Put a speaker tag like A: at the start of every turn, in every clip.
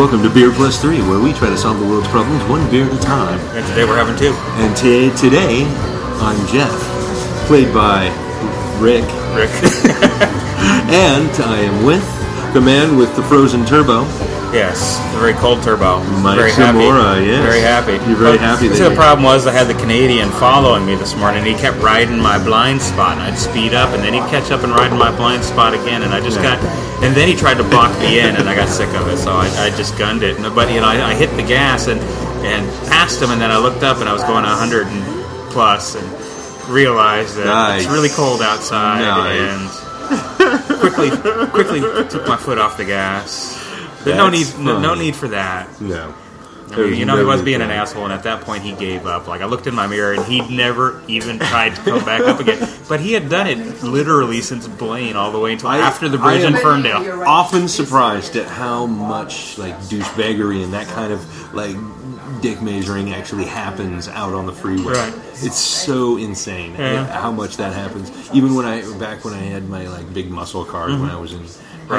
A: Welcome to Beer Plus Three, where we try to solve the world's problems one beer at a time.
B: And today we're having two.
A: And t- today, I'm Jeff, played by Rick,
B: Rick.
A: and I am with the man with the frozen turbo.
B: yes, the very cold turbo.
A: Mike
B: very
A: Zamora,
B: happy.
A: yes.
B: Very happy.
A: You're very
B: But
A: happy that
B: the problem was I had the Canadian following me this morning. He kept riding my blind spot, and I'd speed up, and then he'd catch up and ride my blind spot again, and I just
A: Yeah.
B: got. And then he tried to block me in, and I got sick of it, so I, I just gunned it. And, but you know, I, I hit the gas and and passed him, and then I looked up, and I was going 100 and plus, and realized that
A: Nice.
B: it's really cold outside,
A: Nice.
B: and quickly quickly took my foot off the gas. But no need no, no need for that.
A: No.
B: I mean, you know, he was being an asshole, and at that point, he gave up. Like I looked in my mirror, and he'd never even tried to come back up again. But he had done it literally since Blaine, all the way until
A: I-
B: after the bridge in Ferndale.
A: Often surprised at how much like douchebaggery and that kind of like dick measuring actually happens out on the freeway.
B: Right.
A: It's so insane
B: Yeah.
A: how much that happens. Even when I back when I had my like big muscle cars when I was in high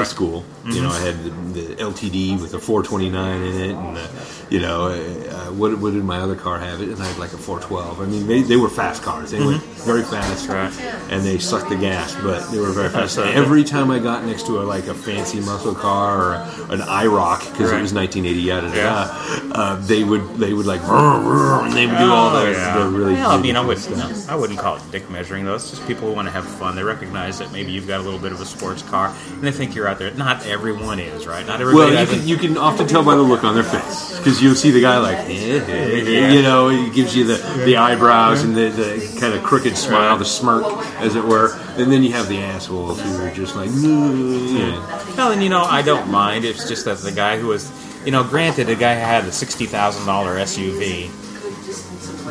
B: Mm-hmm.
A: School, you know, I had the, the LTD with the 429 in it, and uh, you know, uh, what, what did my other car have? It and I had like a 412. I mean, they, they were fast cars. They went very fast,
B: Mm-hmm. Right.
A: and they sucked the gas, but they were very fast. Every time I got next to a like a fancy muscle car or an IROC because
B: Right.
A: it was 1980, yada yada,
B: Yeah.
A: uh, they would they would like and they would do all
B: Oh, yeah.
A: really.
B: Well, I mean, I wouldn't,
A: stuff.
B: I wouldn't call it dick measuring though. It's just people who want to have fun. They recognize that maybe you've got a little bit of a sports car, and they think you're out there. Not everyone is, right? Not everybody.
A: Well, you can, you can often tell by the look on their face because you'll see the guy like, eh, eh, eh, you know, he gives you the, the eyebrows and the, the kind of crooked smile, the smirk, as it were, and then you have the assholes who are just like, "Mm," yeah.
B: Well, and you know, I don't mind. It's just that the guy who was, you know, granted, the guy had a sixty thousand dollar SUV.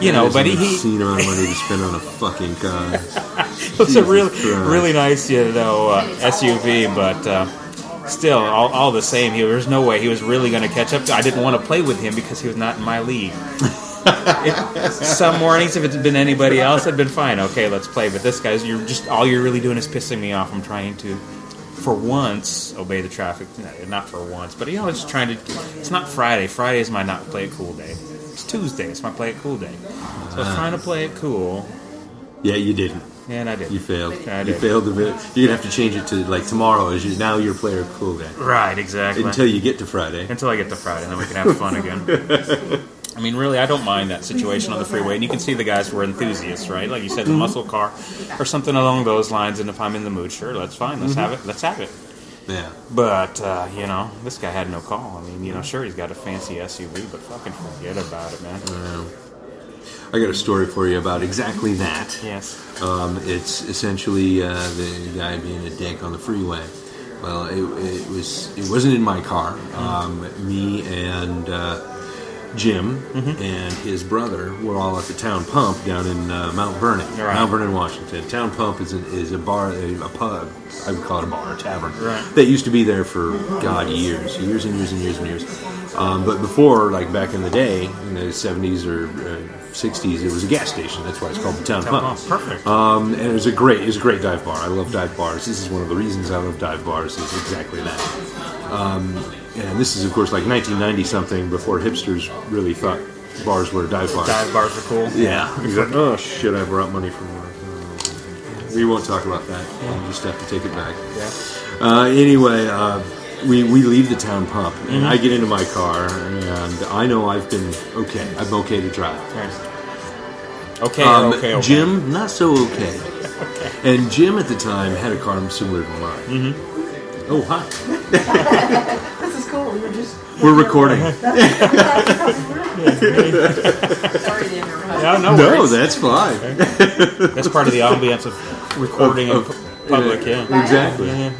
B: You know, but he, he
A: obscene amount of money to spend on a fucking car.
B: it was a really,
A: Christ.
B: really nice, you know, uh, SUV. But uh, still, all, all the same, he, there's no way he was really going to catch up. I didn't want to play with him because he was not in my league. If- some mornings, if it's been anybody else, I'd been fine. Okay, let's play. But this guy's, you're just all you're really doing is pissing me off. I'm trying to, for once, obey the traffic. Not for once, but you know, it's trying to. It's not Friday. Friday is my not play it cool day. It's Tuesday. It's my play it cool day. So I was trying to play it cool,
A: Yeah, you didn't.
B: And I did.
A: You failed.
B: I
A: you
B: did.
A: failed a bit. You're gonna have to change it to like tomorrow. Is you, now your player cool day
B: Right, exactly.
A: until you get to Friday.
B: Until I get to Friday, and then we can have fun again. I mean, really, I don't mind that situation on the freeway, and you can see the guys were enthusiasts, right? Like you said,
A: Mm-hmm.
B: the muscle car or something along those lines. And if I'm in the mood, sure, that's fine. Let's
A: Mm-hmm.
B: have it. Let's have it.
A: Yeah.
B: But uh, you know, this guy had no call. I mean, you know, sure, he's got a fancy SUV, but fucking forget about it, man.
A: I got a story for you about exactly that.
B: Yes.
A: Um, it's essentially uh, the guy being a dick on the freeway. Well, it, it was it wasn't in my car. Um, me and uh, Jim
B: Mm-hmm.
A: and his brother were all at the town pump down in uh, Mount Vernon,
B: Right.
A: Mount Vernon, Washington. Town pump is, an, is a bar, a, a pub. I would call it a bar, a tavern.
B: Right.
A: That used to be there for God years, years and years and years and years. Um, but before, like back in the day, in the seventies or uh, sixties, it was a gas station. That's why it's called the town pump.
B: Oh, perfect.
A: Um, and it was a great, it was a great dive bar. I love dive bars. This is one of the reasons I love dive bars. Is exactly that. Um, and this is, of course, like 1990 something before hipsters really thought bars were dive bars.
B: Dive bars are cool.
A: Yeah. He's like, oh shit, I brought money from work. We won't talk about that. We'll just have to take it back.
B: Yeah.
A: Uh, anyway, uh, we, we leave the town pump, and
B: Mm-hmm.
A: I get into my car, and I know I've been okay. I'm okay to drive.
B: Right. Okay,
A: Um,
B: okay, okay.
A: Jim, not so okay. And Jim at the time had a car similar to mine. Mm-hmm. Oh, hi.
C: This is cool. You're just.
A: We're recording.
C: Sorry to interrupt.
B: No, no,
A: No, that's fine.
B: That's part of the ambiance of recording
A: Of-
B: in public. Yeah.
A: Exactly.
B: Yeah.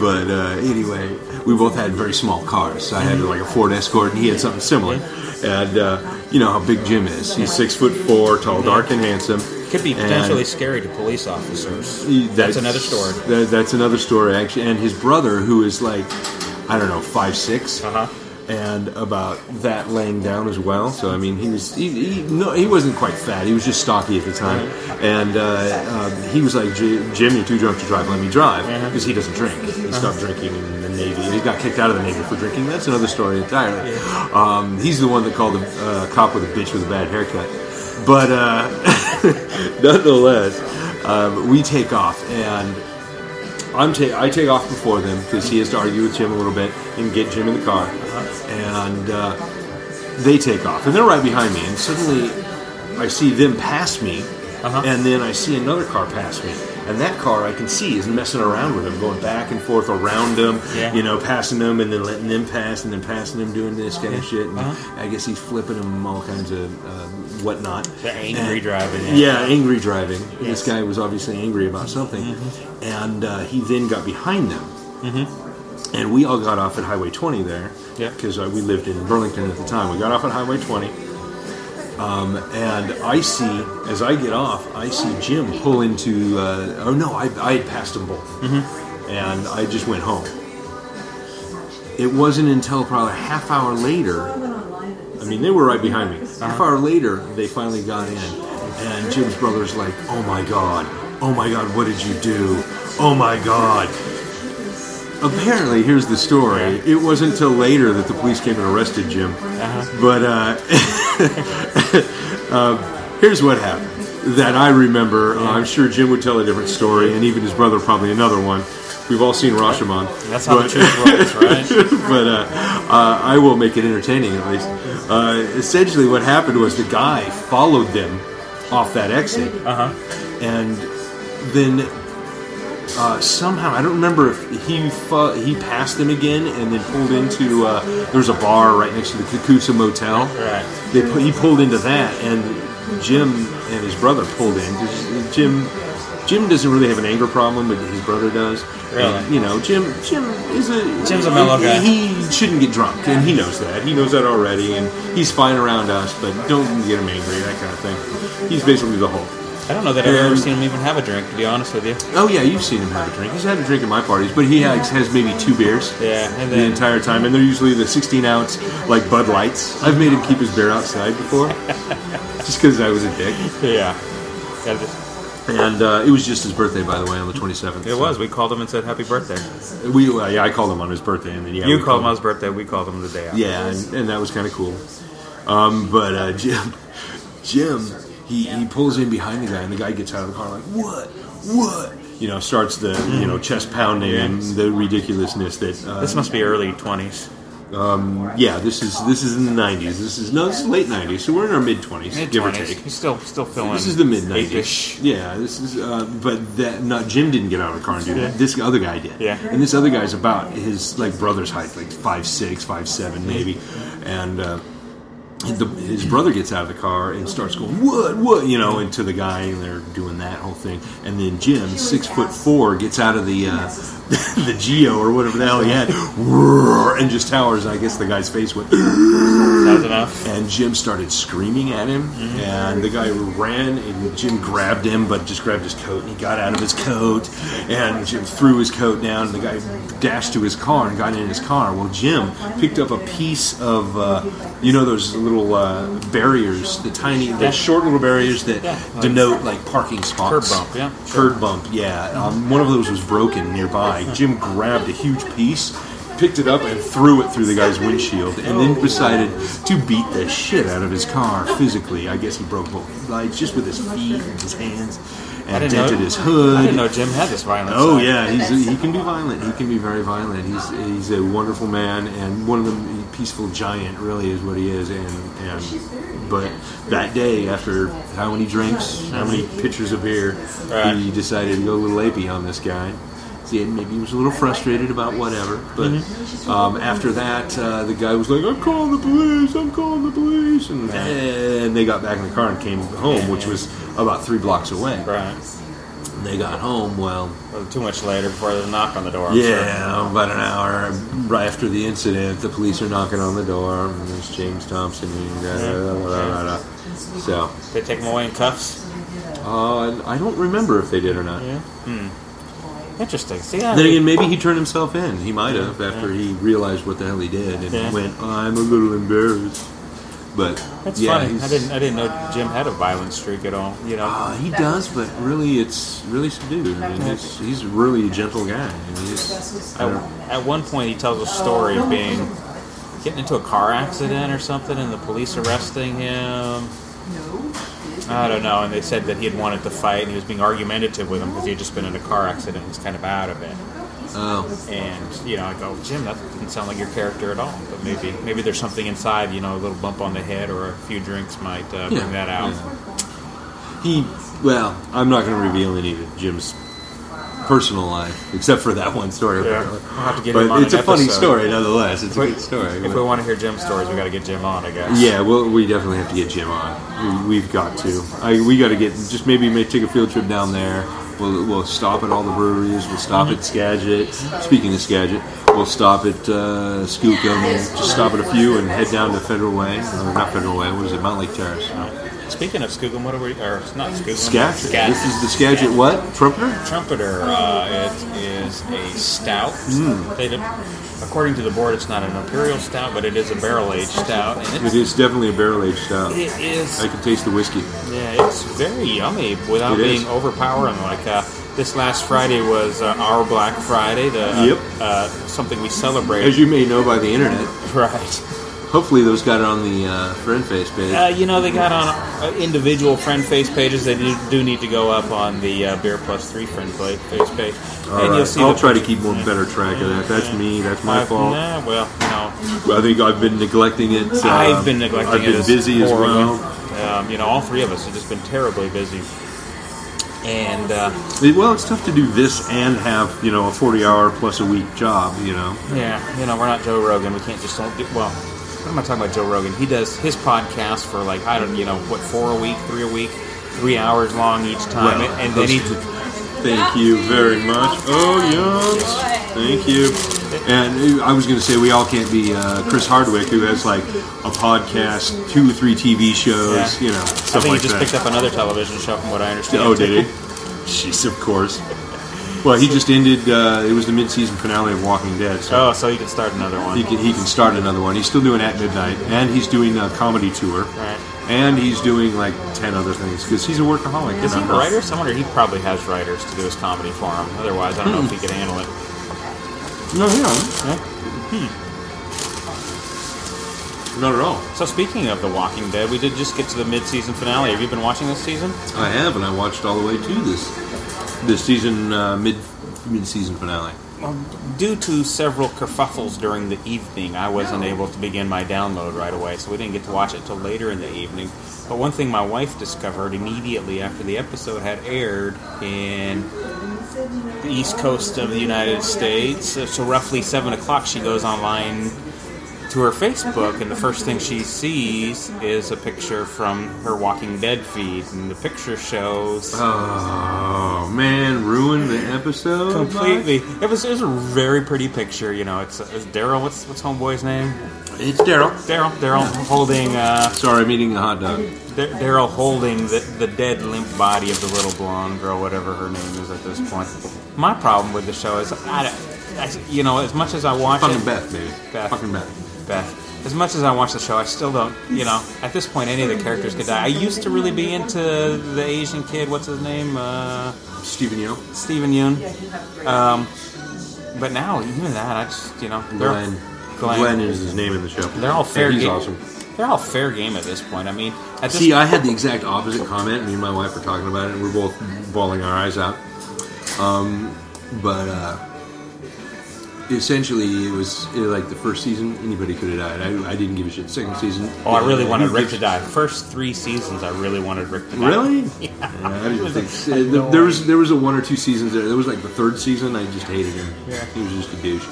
A: But uh, anyway, we both had very small cars. So I had like a Ford Escort, and he had something similar. And uh, you know how big Jim is. He's six foot four, tall, dark, and handsome.
B: Could be
A: And-
B: potentially scary to police officers.
A: He-
B: That's another story.
A: That, that's another story, actually. And his brother, who is like, I don't know, five six,
B: Uh-huh.
A: And about that laying down as well. So I mean, he was he, he no, he wasn't quite fat. He was just stocky at the time, and uh, uh, he was like, Jim, you're too drunk to drive. Let me drive
B: Uh-huh.
A: because he doesn't drink. He stopped drinking in the Navy. He got kicked out of the Navy for drinking. That's another story entirely. Um, he's the one that called a uh, cop with a bitch with a bad haircut. But uh, nonetheless, um, we take off, and I'm ta- I take off before them because he has to argue with Jim a little bit and get Jim in the car, and uh, they take off, and they're right behind me, and suddenly I see them pass me,
B: Uh-huh.
A: and then I see another car pass me. And that car I can see is messing around with them, going back and forth around them,
B: Yeah.
A: you know, passing them and then letting them pass and then passing them, doing this kind of shit. And
B: Uh-huh.
A: I guess he's flipping them all kinds of uh, whatnot.
B: The angry
A: And-
B: driving.
A: yeah, angry driving. This guy was obviously angry about something, and uh, he then got behind them, and we all got off at Highway 20 there,
B: Yeah.
A: because uh, we lived in Burlington at the time. We got off at Highway 20, um, and I see as I get off, I see Jim pull into. Uh, oh no, I, I had passed them both, and I just went home. It wasn't until probably a half hour later I mean, they were right behind me. Half hour later, they finally got in, and Jim's brother's like, "Oh my god, oh my god, what did you do? Oh my god." Apparently, here's the story. It wasn't until later that the police came and arrested Jim. But uh, um, here's what happened that I remember. Uh, I'm sure Jim would tell a different story, and even his brother probably another one. We've all seen Rashomon.
B: That's how the
A: But-
B: truth rolls, right?
A: but uh, uh, I will make it entertaining at least. Uh, essentially, what happened was the guy followed them off that exit,
B: Uh huh.
A: and then uh, somehow I don't remember if he fu- he passed them again and then pulled into uh, there's a bar right next to the Cocusa Motel.
B: Right.
A: They he pulled into that, and Jim and his brother pulled in. Jim Jim doesn't really have an anger problem, but his brother does.
B: Really?
A: And, you know, Jim Jim is a
B: Jim's a mellow guy.
A: He shouldn't get drunk, and he knows that. He knows that already, and he's fine around us, but don't get him angry, that kind of thing. He's basically the Hulk.
B: I don't know that I've ever seen him even have a drink. To be honest with you.
A: Oh yeah, you've seen him have a drink. He's had a drink at my parties, but he has, has maybe two beers.
B: Yeah, and
A: the entire time, and they're usually the 16 ounce like Bud Lights. I've made him keep his beer outside before, just because I was a dick.
B: Yeah.
A: And uh, it was just his birthday, by the way, on the 27th.
B: It was. We called him and said happy birthday.
A: We uh, yeah, I called him on his birthday, and then yeah,
B: you
A: we
B: called him on his birthday. We called him the day after.
A: Yeah, and, and that was kind of cool. Um, but uh, Jim, Jim, he, he pulls in behind the guy, and the guy gets out of the car like, "What? What?" You know, starts the you know chest pounding and the ridiculousness that. Uh,
B: This must be early twenties.
A: yeah, this is this is in the '90s. This is no, this is late '90s. So we're in our mid 20s, give or take.
B: He's still still feeling.
A: This is the mid. '90s. Yeah, this is. Uh, but that not Jim didn't get out of the car and do that. This other guy did.
B: Yeah.
A: And this other guy's about his like brother's height, like five six, five seven, maybe, and. Uh, the, his brother gets out of the car and starts going what what you know into the guy and they're doing that whole thing and then Jim six foot four gets out of the uh, the Geo or whatever the hell he had and just towers I guess the guy's face went
B: That's enough.
A: and Jim started screaming at him, and the guy ran, and Jim grabbed him, but just grabbed his coat, and he got out of his coat, and Jim threw his coat down, and the guy dashed to his car and got in his car. Well, Jim picked up a piece of, uh, you know, those little uh, barriers, the tiny, the short little barriers that
B: Yeah, like-
A: denote like parking spots.
B: Curb bump, yeah,
A: Curb bump, yeah. Um, one of those was broken nearby. Jim grabbed a huge piece, picked it up, and threw it through the guy's windshield, and then decided to beat the shit out of his car physically. I guess he broke both lights just with his feet and his hands, and
B: didn't know.
A: dented his hood.
B: I didn't know Jim had this violence.
A: Oh
B: side.
A: yeah, he's he can be violent. He can be very violent. He's he's a wonderful man and one of the peaceful giant. Really is what he is. And and but that day, after how many drinks, how many pitchers of beer,
B: Right.
A: he decided to go a little apey on this guy. Maybe he was a little frustrated about whatever. But um, after that, uh, the guy was like, "I'm calling the police! I'm calling the police!" And, and they got back in the car and came home, which was about three blocks away.
B: Right.
A: They got home, well,
B: too much later before there's a knock on the door. I'm sure.
A: yeah, about an hour right after the incident, the police are knocking on the door. And there's James Thompson. Da, da, da. So,
B: They take him away in cuffs.
A: uh, I don't remember if they did or not.
B: Yeah. Hmm. Interesting. See, yeah.
A: Then again, maybe he turned himself in. He might have after he realized what the hell he did and
B: Yeah.
A: went, "I'm a little embarrassed." But
B: That's
A: yeah,
B: funny.
A: he's-
B: I didn't. I didn't know Jim had a violent streak at all. You know.
A: Uh, he does, but really, it's really subdued. I mean, he's, he's really a gentle guy. I mean, he's, I
B: At,
A: don't,
B: at one point, he tells a story of being getting into a car accident or something, and the police arresting him. I don't know, and they said that he had wanted to fight, and he was being argumentative with them because he had just been in a car accident and was kind of out of it.
A: oh,
B: And you know, I go, Jim, that doesn't sound like your character at all. But maybe, maybe there's something inside. You know, a little bump on the head or a few drinks might uh, bring
A: Yeah,
B: that out.
A: yeah. he. Well, I'm not going to reveal any of Jim's personal life, except for that one story.
B: Yeah.
A: apparently.
B: We'll have to get him
A: But
B: on
A: it's a funny story, nonetheless. It's a
B: we-
A: good story.
B: If
A: but-
B: we want to hear Jim stories, we got to get Jim on, I guess.
A: Yeah, well, we definitely have to get Jim on. We, we've got to. I, we got to get just maybe may take a field trip down there. We'll, we'll stop at all the breweries. We'll stop at Skagit. Speaking of Skagit, we'll stop at uh, Skookum. Just stop at a few and head down to Federal Way. Or not Federal Way. What is it? Mountlake Terrace.
B: Speaking of Skookum, what are we? Or it's not Skookum?
A: Skagit.
B: Skagit.
A: This is the Skagit what? Trumpeter?
B: Trumpeter. Uh, it is a stout. They did, according to the board, it's not an imperial stout, but it is a barrel aged stout, and
A: It
B: it's,
A: definitely a barrel aged stout.
B: it is.
A: I can taste the whiskey.
B: Yeah, it's very yummy without
A: It
B: being
A: is.
B: overpowering. Like uh, this last Friday was uh, our Black Friday, the uh,
A: Yep.
B: uh, something we celebrated.
A: As you may know by the internet,
B: right.
A: Hopefully those got it on the uh, friend face page.
B: Uh, you know, they got on uh, individual friend face pages. They do, do need to go up on the uh, Beer Plus Three friend face page,
A: All
B: and
A: right.
B: you'll see.
A: I'll try to keep more better track of that. That's me. That's my
B: I've-
A: fault.
B: Nah, well, you know,
A: I think I've been neglecting it. uh,
B: I've been neglecting it.
A: I've
B: been
A: busy as well.
B: Um, you know, all three of us have just been terribly busy. And uh,
A: well, it's tough to do this and have you know a forty-hour plus a week job. You know,
B: yeah, you know, we're not Joe Rogan. We can't just do. Well, what am I talking about? Joe Rogan. He does his podcast for like I don't, you know, what four a week, three a week, three hours long each time,
A: Well,
B: and then he.
A: Thank you very much. Oh yes, thank you. And I was going to say we all can't be uh, Chris Hardwick, who has like a podcast, two or three TV shows.
B: Yeah.
A: You know,
B: I
A: stuff
B: think
A: like
B: he just
A: that.
B: picked up another television show, from what I understand.
A: Oh, did he? Jeez, of course. Well, he just ended. Uh, it was the mid-season finale of Walking Dead. So
B: Oh, so you can start another one.
A: he can he can start another one. He's still doing At Midnight, and he's doing a comedy tour,
B: Right.
A: and he's doing like ten other things because he's a workaholic.
B: Is he a writer? I wonder. He probably has writers to do his comedy for him. Otherwise, I don't know if he could handle it.
A: No, yeah, not at all.
B: So speaking of The Walking Dead, we did just get to the mid-season finale. Have you been watching this season?
A: I have, and I watched all the way to this this season uh, mid mid-season finale.
B: Well, due to several kerfuffles during the evening, I wasn't able to begin my download right away, so we didn't get to watch it till later in the evening. But one thing my wife discovered immediately after the episode had aired in the east coast of the United States, so, so roughly 7 o'clock, she goes online to her Facebook, and the first thing she sees is a picture from her Walking Dead feed, and the picture shows.
A: Oh man, ruined the episode
B: Completely. It was, it was a very pretty picture. You know, it's, it's Daryl. What's what's homeboy's name?
A: It's Daryl.
B: Daryl. Daryl holding uh,
A: Sorry, I'm eating a hot dog.
B: Daryl holding the, the dead limp body of the little blonde girl, whatever her name is at this point. My problem with the show is, I, don't- I- you know, as much as I watch
A: Fucking
B: it,
A: Beth, baby.
B: Beth.
A: Fucking Beth.
B: Beth. As much as I watch the show, I still don't, you know, at this point, any of the characters could die. I used to really be into the Asian kid. What's his name? Uh,
A: Stephen Yo.
B: Steven Yeun. Um, but now, even that, I just, you know, they're,
A: Glenn.
B: Glenn.
A: Glenn is his name in the show.
B: they're all fair
A: And he's
B: game.
A: awesome.
B: They're all fair game at this point. I mean, at this
A: See, I had the exact opposite comment. Me and my wife were talking about it, and we're both bawling our eyes out. Um, but uh, essentially, it was it, like the first season. Anybody could have died. I, I didn't give a shit. Second season.
B: Oh, I really wanted Rick to die. First three seasons, I really wanted Rick to die.
A: Really?
B: Yeah.
A: I didn't
B: was
A: think uh, there- there was there was a one or two seasons there. There was like the third season. I just hated him.
B: Yeah.
A: he was just a douche.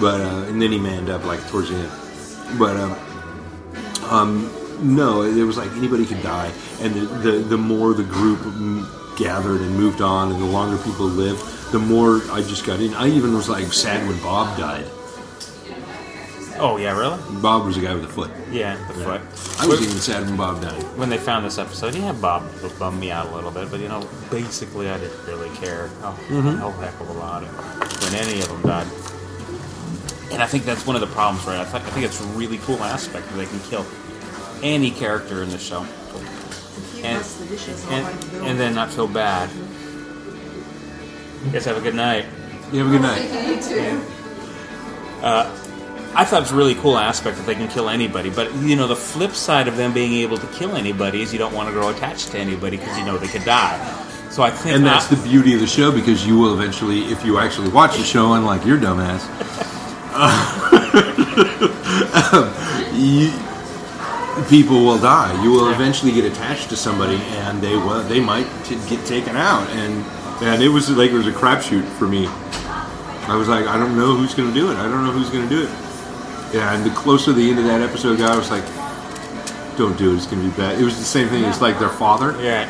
A: But uh, and then he manned up like towards the end. But um, um, no, it was like anybody could die, and the the, the more the group gathered and moved on, and the longer people lived, the more I just got in. I even was like sad when Bob died.
B: Oh yeah, really?
A: Bob was the guy with the foot.
B: Yeah, the foot.
A: I was even sad when Bob died.
B: when they found this episode, yeah, Bob bummed me out a little bit, but you know, basically, I didn't really care a mm-hmm. hell heck of a lot when any of them died. And I think that's one of the problems, right? I, th- I think it's a really cool aspect that they can kill any character in the show And-
C: mess the dishes, I'll
B: and,
C: wipe the bill.
B: and then not feel bad. You guys have a good night.
A: You have a good night.
C: You too.
B: I thought it was a really cool aspect that they can kill anybody, but you know the flip side of them being able to kill anybody is you don't want to grow attached to anybody because you know they could die. So I think
A: And that's
B: I-
A: the beauty of the show because you will eventually, if you actually watch the show, unlike your dumbass, uh, you, people will die. You will eventually get attached to somebody, and they will, they might t- get taken out. And and it was like it was a crapshoot for me. I was like, I don't know who's going to do it. I don't know who's going to do it. Yeah, and the closer the end of that episode got, I was like, don't do it. It's going to be bad. It was the same thing. It's like their father
B: yeah.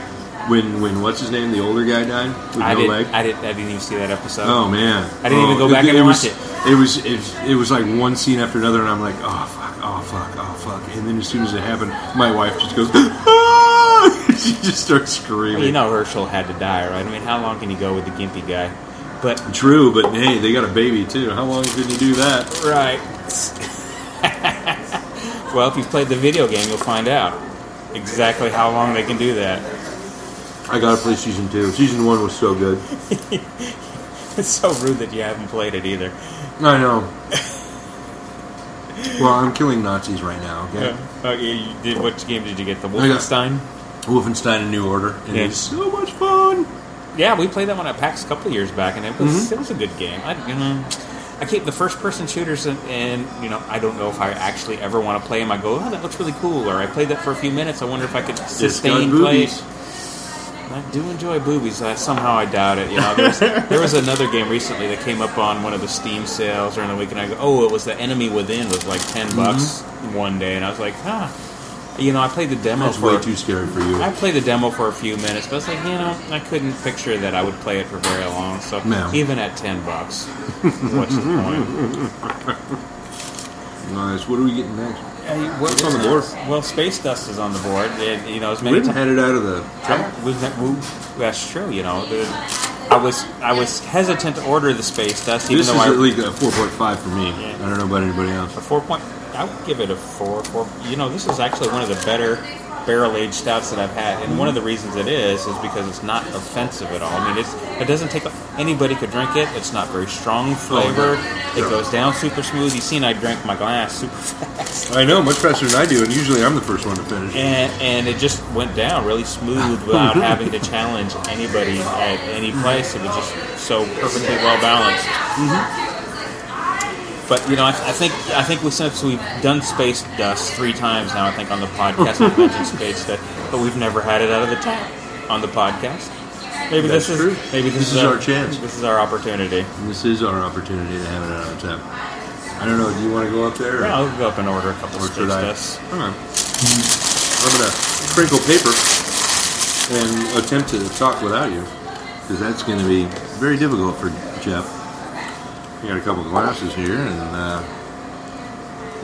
A: when when what's his name, the older guy died with
B: I
A: no
B: didn't.
A: leg.
B: I didn't. I didn't even see that episode.
A: oh man,
B: I didn't even
A: Oh,
B: go back and
A: was,
B: watch it.
A: It was it, it was like one scene after another, and I'm like, oh fuck, oh fuck, oh fuck. And then as soon as it happened, my wife just goes, ah! she just starts screaming.
B: you know Hershel had to die, right? I mean, how long can you go with the gimpy guy? But
A: True, but hey, they got a baby too. How long can you do that?
B: right. well, if you've played the video game, you'll find out exactly how long they can do that.
A: I gotta play season two. Season one was so good.
B: It's so rude that you haven't played it either.
A: I know. well, I'm killing Nazis right now. Okay.
B: Uh, okay, you did, what game did you get? The Wolfenstein?
A: Wolfenstein: A New Order, and
B: Yeah.
A: it's so much fun.
B: Yeah, we played that one at PAX a couple of years back, and it was
A: Mm-hmm.
B: it was a good game. I, you know, I keep the first person shooters, and, and you know, I don't know if I actually ever want to play them. I go, oh, that looks really cool, or I played that for a few minutes. I wonder if I could sustain play. I do enjoy boobies. Uh, somehow I doubt it. You know, there was, there was another game recently that came up on one of the Steam sales during the week, and I go, "Oh, it was the Enemy Within was like ten
A: Mm-hmm.
B: bucks one day," and I was like, "Huh." You know, I played the demo
A: That's
B: for
A: way too scary for you.
B: I played the demo for a few minutes, but I was like, you know, I couldn't picture that I would play it for very long. So
A: No.
B: even at ten bucks, what's the point?
A: Nice. What are we getting next?
B: What's
A: on the board?
B: Well, Space Dust is on the board. And, you know, as
A: We
B: many
A: haven't
B: times.
A: had it out of the.
B: Was that, well, that's true. You know, the, I was I was hesitant to order the Space Dust, even
A: This
B: though
A: is
B: I
A: at least a 4.5 for me.
B: Yeah.
A: I don't know about anybody else.
B: a four point. I would give it a four. Four. You know, this is actually one of the better barrel aged stouts that I've had, and one of the reasons it is is because it's not offensive at all. I mean, it's it doesn't take anybody could drink it. It's not very strong flavor. Oh, it goes down super smooth. You've seen I drank my glass super fast,
A: I know much faster than I do, and usually I'm the first one to finish.
B: and and it just went down really smooth without having to challenge anybody at any place. It was just so perfectly well balanced. Mm-hmm. But you know, I, I think I think we since we've done space dust three times now, I think on the podcast we've mentioned space dust, but we've never had it out of the tap on the podcast. Maybe
A: That's
B: this is
A: true.
B: maybe this,
A: This is our chance.
B: This is our opportunity.
A: This is our opportunity to have it out on tap. I don't know. Do you want to go up there?
B: Yeah, I'll go up and order a couple
A: Or
B: of space
A: I?
B: dusts.
A: All right. I'm gonna crinkle paper and attempt to talk without you, because that's going to be very difficult for Jeff. Got a couple glasses here, and uh,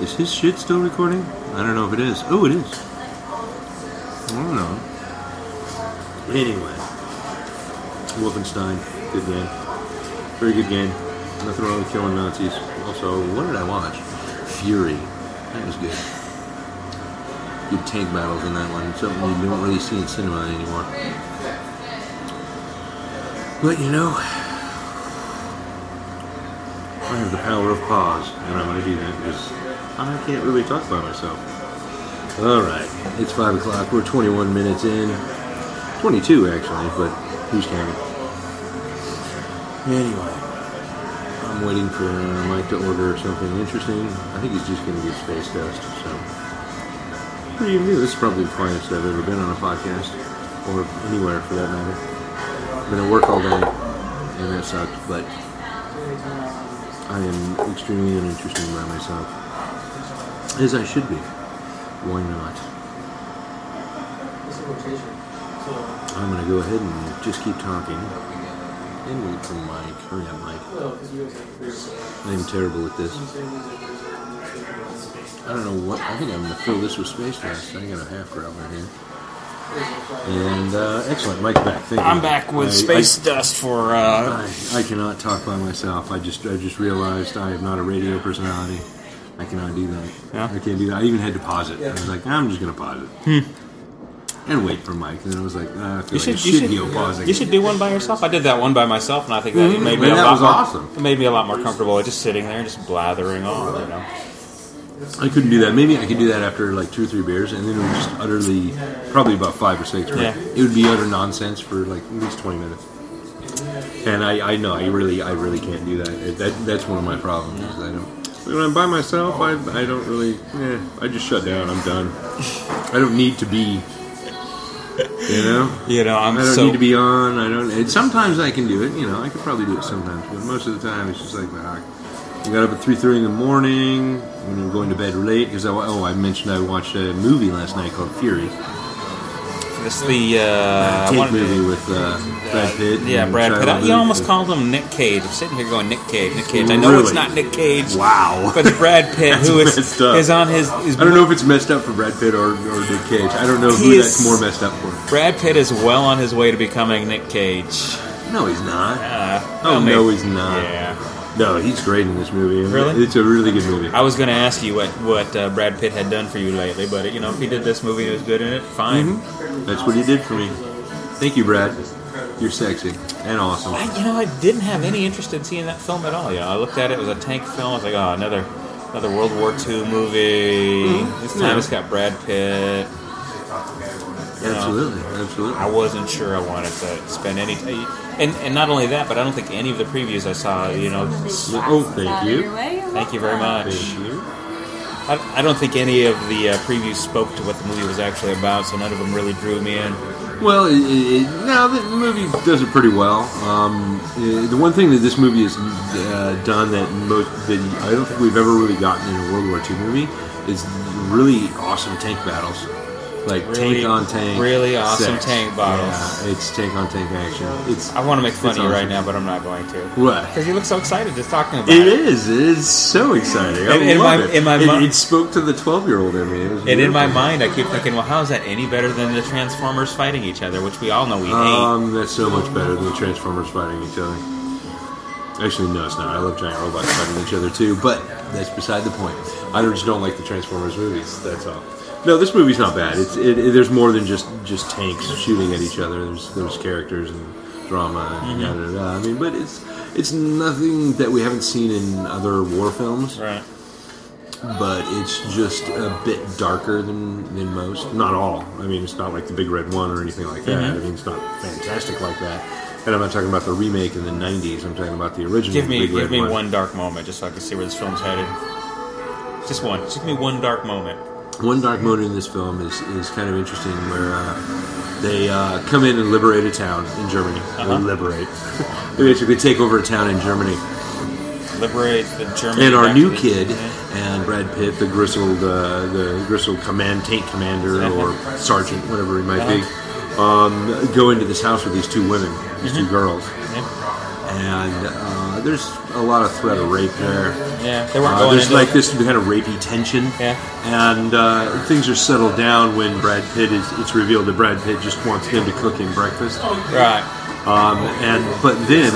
A: is his shit still recording? I don't know if it is. Oh, it is. I don't know. Anyway, Wolfenstein, good game, very good game. Nothing wrong with killing Nazis. Also, what did I watch? Fury. That was good. Good tank battles in that one. Something you don't really see in cinema anymore. But you know, I have the power of pause, and I'm going to do that because I can't really talk by myself. All right, it's five o'clock. We're 21 minutes in, 22 actually, but who's counting? Anyway, I'm waiting for Mike to order something interesting. I think he's just going to get space dust. So, what do you? This is probably the quietest I've ever been on a podcast, or anywhere for that matter. I've been at work all day, and that sucked. But I am extremely uninteresting by myself, as I should be. Why not? I'm going to go ahead and just keep talking. And wait for Mike. Hurry up, Mike. I'm terrible at this. I don't know what. I think I'm going to fill this with space dust. I got a half growler here. And uh, excellent, Mike's back. Thank you.
B: I'm back with
A: I-
B: space dust for. Uh,
A: I, I cannot talk by myself. I just I just realized I am not a radio personality. I cannot do that.
B: Yeah?
A: I can't do that. I even had to pause it. I was like, I'm just going to pause it. And wait for Mike. And then I was like, ah, I feel
B: Hmm. you should,
A: a
B: you should,
A: pausing.
B: you should do one by yourself. I did that one by myself, and I think that it made me
A: And
B: a lot more,
A: awesome.
B: It made me a lot more comfortable just sitting there and just blathering on. You know,
A: I couldn't do that. Maybe I could do that after like two or three beers, and then it would just utterly, probably about five or six. But
B: Yeah.
A: it would be utter nonsense for like at least twenty minutes. And I, I know I really, I really can't do that. It- that that's one of my problems. Is I don't. When I'm by myself, I, I don't really. Eh, I just shut down. I'm done. I don't need to be. You know.
B: you know, I'm
A: I don't
B: so
A: need to be on. I don't. Sometimes I can do it. You know, I could probably do it sometimes, but most of the time it's just like, ah, I got up at three thirty in the morning when I'm going to bed late because I oh I mentioned I watched a movie last night called Fury,
B: This the uh,
A: take
B: wanted to-
A: movie with uh, Brad Pitt.
B: Yeah, Brad Pitt. I- You almost called him Nick Cage. I'm sitting here going Nick Cage, Nick Cage. I know it's not Nick Cage,
A: Wow.
B: but it's Brad Pitt who is is on his. Is,
A: I don't know if it's messed up for Brad Pitt or, or Nick Cage. I don't know who
B: is-
A: that's more messed up for.
B: Brad Pitt is well on his way to becoming Nick Cage.
A: No, he's not.
B: Uh,
A: oh
B: well,
A: no,
B: maybe-
A: he's not.
B: Yeah.
A: No, he's great in this movie.
B: Really?
A: It's a really good movie.
B: I was going to ask you what what uh, Brad Pitt had done for you lately, but you know, if he did this movie and was good in it, fine.
A: Mm-hmm. That's what he did for me. Thank you, Brad. You're sexy and awesome.
B: I, you know, I didn't have any interest in seeing that film at all. You know, I looked at it; it was a tank film. I was like, oh, another another World War II movie. This time
A: Yeah.
B: it's got Brad Pitt. Know.
A: Absolutely, absolutely.
B: I wasn't sure I wanted to spend any time. And, and not only that, but I don't think any of the previews I saw, you know,
A: Oh, thank you.
B: thank you very much.
A: You.
B: I, I don't think any of the uh, previews spoke to what the movie was actually about, so none of them really drew me in.
A: Well, it, it, it- no, the movie does it pretty well. Um, eh, the one thing that this movie has uh, done that most that I don't think we've ever really gotten in a World War II movie is really awesome tank battles, like
B: Really-
A: tank on tank,
B: really awesome
A: sex.
B: tank battles.
A: Yeah, it's tank on tank action. It's
B: I want to make fun of you right now, but I'm not going to.
A: what
B: Because you look so excited just talking about
A: it
B: it.
A: is. It is so exciting. I
B: And in
A: love
B: my-
A: it.
B: in my
A: it,
B: mi-
A: it spoke to the twelve-year-old in me. It was
B: And in my mind, I keep thinking, well, how is that any better than the Transformers fighting each other, which we all know we hate?
A: Um, that's so much better than the Transformers fighting each other. Actually, no, it's not. I love giant robots fighting each other too, but that's beside the point. I just don't like the Transformers movies. That's all. No, this movie's not bad. It's it, it- there's more than just just tanks shooting at each other. There's there's characters and drama and yada yada. yada. I mean, but it's it's nothing that we haven't seen in other war films.
B: Right.
A: But it's just a bit darker than than most. Not all. I mean, it's not like the Big Red One or anything like that.
B: Mm-hmm.
A: I mean, it's not fantastic like that. And I'm not talking about the remake in the '90s. I'm talking about the original.
B: Give me,
A: Big
B: give
A: Red
B: me
A: one.
B: one dark moment, just so I can see where this film's headed. Just one. Just give me one dark moment.
A: One dark moment in this film is, is kind of interesting, where uh, they uh, come in and liberate a town in Germany.
B: Uh-huh.
A: Liberate. they basically take over a town in Germany.
B: Liberate the German.
A: And our new kid and Brad Pitt, the grizzled, uh, the grizzled command tank commander or sergeant, whatever he might be, um, go into this house with these two women, these two girls,
B: Yeah.
A: and uh, there's a lot of threat of rape there.
B: Yeah, they weren't
A: Uh,
B: going
A: there's
B: into
A: like
B: it.
A: this kind of rapey tension,
B: Yeah.
A: and uh, things are settled down when Brad Pitt is. It's revealed that Brad Pitt just wants him to cook him breakfast.
B: Right.
A: Um, and but then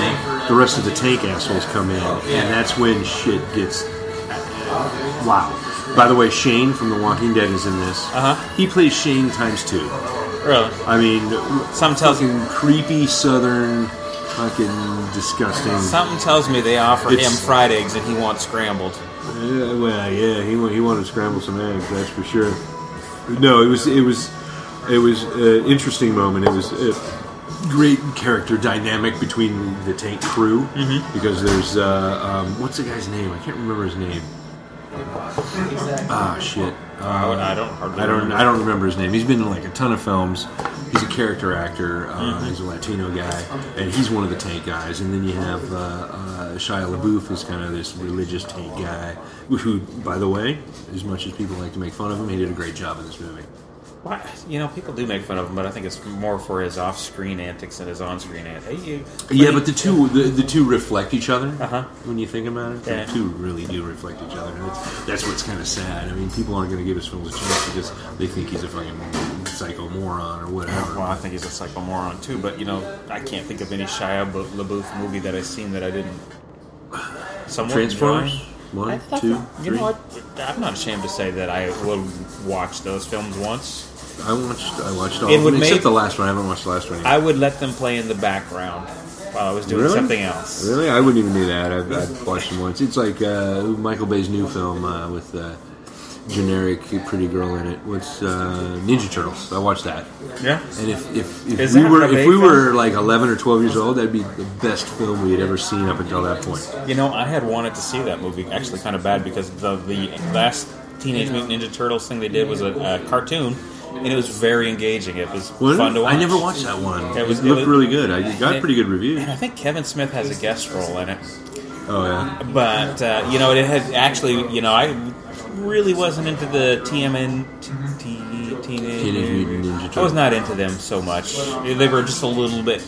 A: the rest of the tank assholes come in, and that's when shit gets wow. By the way, Shane from The Walking Dead is in this.
B: Uh-huh.
A: He plays Shane times two.
B: Really.
A: I mean,
B: Some tells
A: fucking creepy Southern, fucking disgusting.
B: Something tells me they offer
A: It's-
B: him fried eggs and he wants scrambled.
A: Yeah, well, yeah, he wa- he wanted to scramble some eggs, that's for sure. No, it was it was it was an interesting moment. It was a great character dynamic between the tank crew because there's uh, um, what's the guy's name? I can't remember his name. Ah, shit.
B: I would- I don't hardly
A: I don't.
B: remember.
A: I don't remember his name. He's been in like a ton of films. He's a character actor. Uh, He's a Latino guy, and he's one of the tank guys. And then you have uh, uh, Shia LaBeouf, is kind of this religious tank guy, who, by the way, as much as people like to make fun of him, he did a great job in this movie.
B: Why, you know, people do make fun of him, but I think it's more for his off-screen antics than his on-screen antics. He-
A: Yeah, but the two the, the two reflect each other.
B: Uh-huh.
A: When you think about it,
B: Yeah.
A: the two really do reflect each other. And That's, that's what's kind of sad. I mean, people aren't going to give his films a chance because they think he's a fucking psycho moron or whatever.
B: Well, I think he's a psycho moron too, but you know, I can't think of any Shia Bu- LaBeouf movie that I've seen that I didn't. Somewhat
A: Transformers,
B: enjoy.
A: one, two
B: you know what i'm not ashamed to say that I will watch those films once.
A: I watched I watched all
B: It
A: of
B: would
A: them except
B: make-
A: the last one. I haven't watched the last one yet.
B: I would let them play in the background while I was doing
A: Really?
B: something else.
A: Really, I wouldn't even do that. I've, I've watched them once. It's like uh, Michael Bay's new film uh, with uh, generic pretty girl in it. What's uh, Ninja Turtles? I watched that.
B: Yeah.
A: And if if, if
B: Is
A: we were if we
B: film?
A: were like eleven or twelve years old, that'd be the best film we had ever seen up until that point.
B: You know, I had wanted to see that movie actually kind of bad because the the last Teenage Mutant Ninja Turtles thing they did was a, a cartoon, and it was very engaging. It was
A: Was
B: fun to watch.
A: I never watched that one.
B: It
A: It,
B: was- it
A: looked
B: was-
A: really good. I it got
B: it-
A: pretty good reviews.
B: And I think Kevin Smith has a guest role in it.
A: Oh yeah.
B: But uh, you know, it had actually, you know, I really wasn't into the TMN Teenage,
A: Mutant Ninja
B: I was not into them so much. They were just a little bit,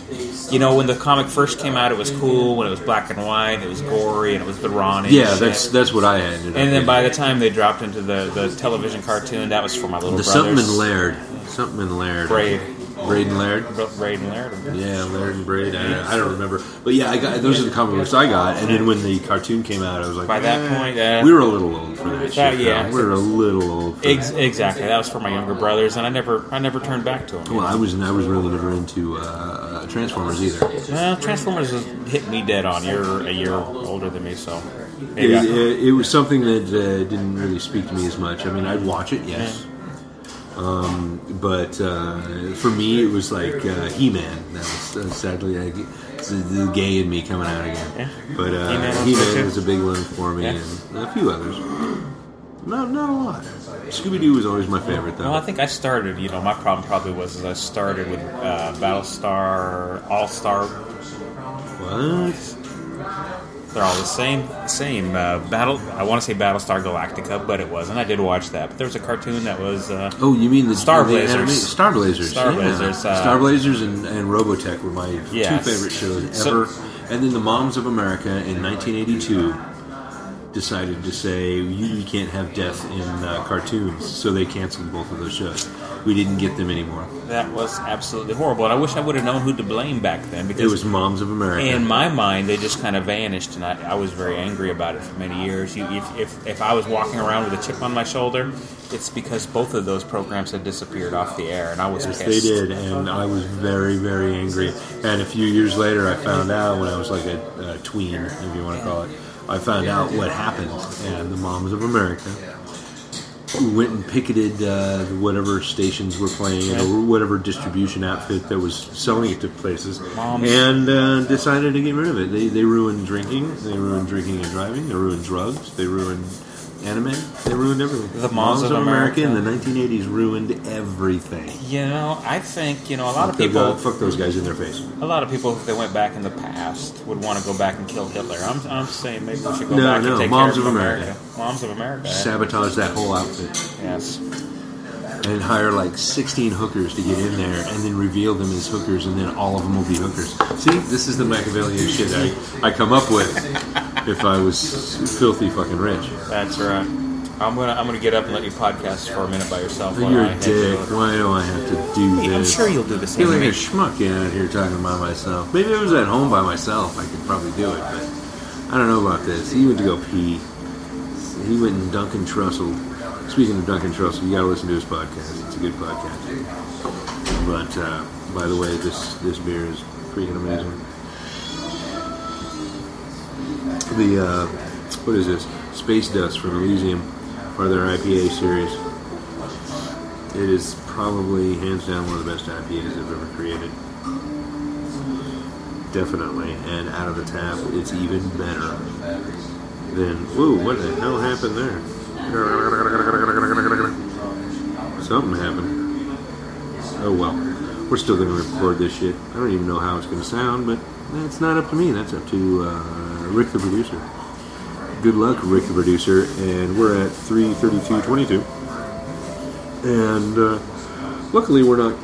B: you know, when the comic first came out, it was cool. When it was black and white, it was gory, and it was the raw.
A: Yeah, that's that's what I had.
B: And then by the time they dropped into the, the television cartoon, that was for my little
A: the something in Laird, something in Laird,
B: Braid.
A: Braid and Laird.
B: Braid and Laird.
A: Yeah, Laird and Braid. I, I don't remember, but yeah, I got those are the comic books I got. And then when the cartoon came out, I was like,
B: By that
A: eh,
B: point, uh,
A: we were a little old for that.
B: that-
A: shit,
B: yeah.
A: we were a little old. For
B: Ex-
A: that.
B: exactly. That was for my younger brothers, and I never, I never turned back to them.
A: Well, I was I was really never into uh, Transformers either.
B: Well, Transformers hit me dead on. You're a year older than me, so
A: It, it, it was something that uh, didn't really speak to me as much. I mean, I'd watch it, yes. Um, but uh, for me, it was like uh, He-Man. That was uh, sadly it's the, gay in me coming out again.
B: Yeah.
A: But uh,
B: He-Man was
A: He-Man, was a big one for me,
B: Yeah.
A: and a few others. Not not a lot. Scooby Doo was always my favorite, though.
B: well, I think I started. You know, my problem probably was is I started with uh, Battlestar All Star.
A: what?
B: They're all the same. Same uh, battle. I want to say Battlestar Galactica, but it wasn't. I did watch that. But there was a cartoon that was. Uh,
A: Oh, you mean the
B: Star Blazers.
A: Star Blazers.
B: Star
A: yeah.
B: Blazers, uh,
A: Star Blazers and, and Robotech were my
B: Yes.
A: two favorite shows
B: So-
A: ever. and then the Moms of America in 1982 decided to say you, you can't have death in uh, cartoons, so they canceled both of those shows. We didn't get them anymore.
B: that was absolutely horrible, and I wish I would have known who to blame back then because
A: It was Moms of America.
B: in my mind, they just kind of vanished, and I, I was very angry about it for many years. You, if, if, if I was walking around with a chip on my shoulder, it's because both of those programs had disappeared off the air, and I was
A: Yes,
B: pissed.
A: they did, and I was very, very angry. And a few years later, I found out when I was like a, a tween, if you want to call it, I found out what happened. And the Moms of America went and picketed uh, whatever stations were playing it or whatever distribution outfit that was selling it to places,
B: Moms.
A: and uh, decided to get rid of it. They, they ruined drinking, they ruined drinking and driving, they ruined drugs, they ruined anime, they ruined everything.
B: The Moms of America.
A: in the 1980s ruined everything.
B: You know, I think you know a lot of
A: Fuck those
B: people.
A: fuck those guys in their face.
B: A lot of people, if they went back in the past, would want to go back and kill Hitler. I'm, I'm saying maybe we should go
A: No,
B: back
A: no,
B: and take
A: Moms
B: care
A: of
B: of
A: America.
B: Moms of America.
A: Sabotage that whole outfit
B: Yes.
A: And hire like 16 hookers to get in there and then reveal them as hookers and then all of them will be hookers. See, this is the Machiavellian shit I, I come up with if I was filthy fucking rich.
B: That's right. I'm gonna I'm gonna get up and let you podcast for a minute by yourself. while
A: You're
B: I
A: a dick.
B: to-
A: Why do I have to do
B: Hey,
A: this?
B: I'm sure you'll do the
A: I
B: same.
A: feel
B: to
A: like a schmuck getting out here talking by myself. Maybe if I was at home by myself, I could probably do it, but I don't know about this. He went to go pee. He went and Duncan Trussell. Speaking of Duncan Trussell, you gotta listen to his podcast. It's a good podcast. But uh, by the way, this this beer is freaking amazing. The uh, what is this? Space Dust from Elysian, part of their IPA series. It is probably hands down one of the best IPAs I've ever created. Definitely, and out of the tap, it's even better than. Whoa! What the hell happened there? Something happened. Oh well, we're still going to record this shit. I don't even know how it's going to sound, but that's not up to me. That's up to uh, Rick, the producer. Good luck, Rick, the producer. And we're at 3:32:22 and uh, Luckily, we're not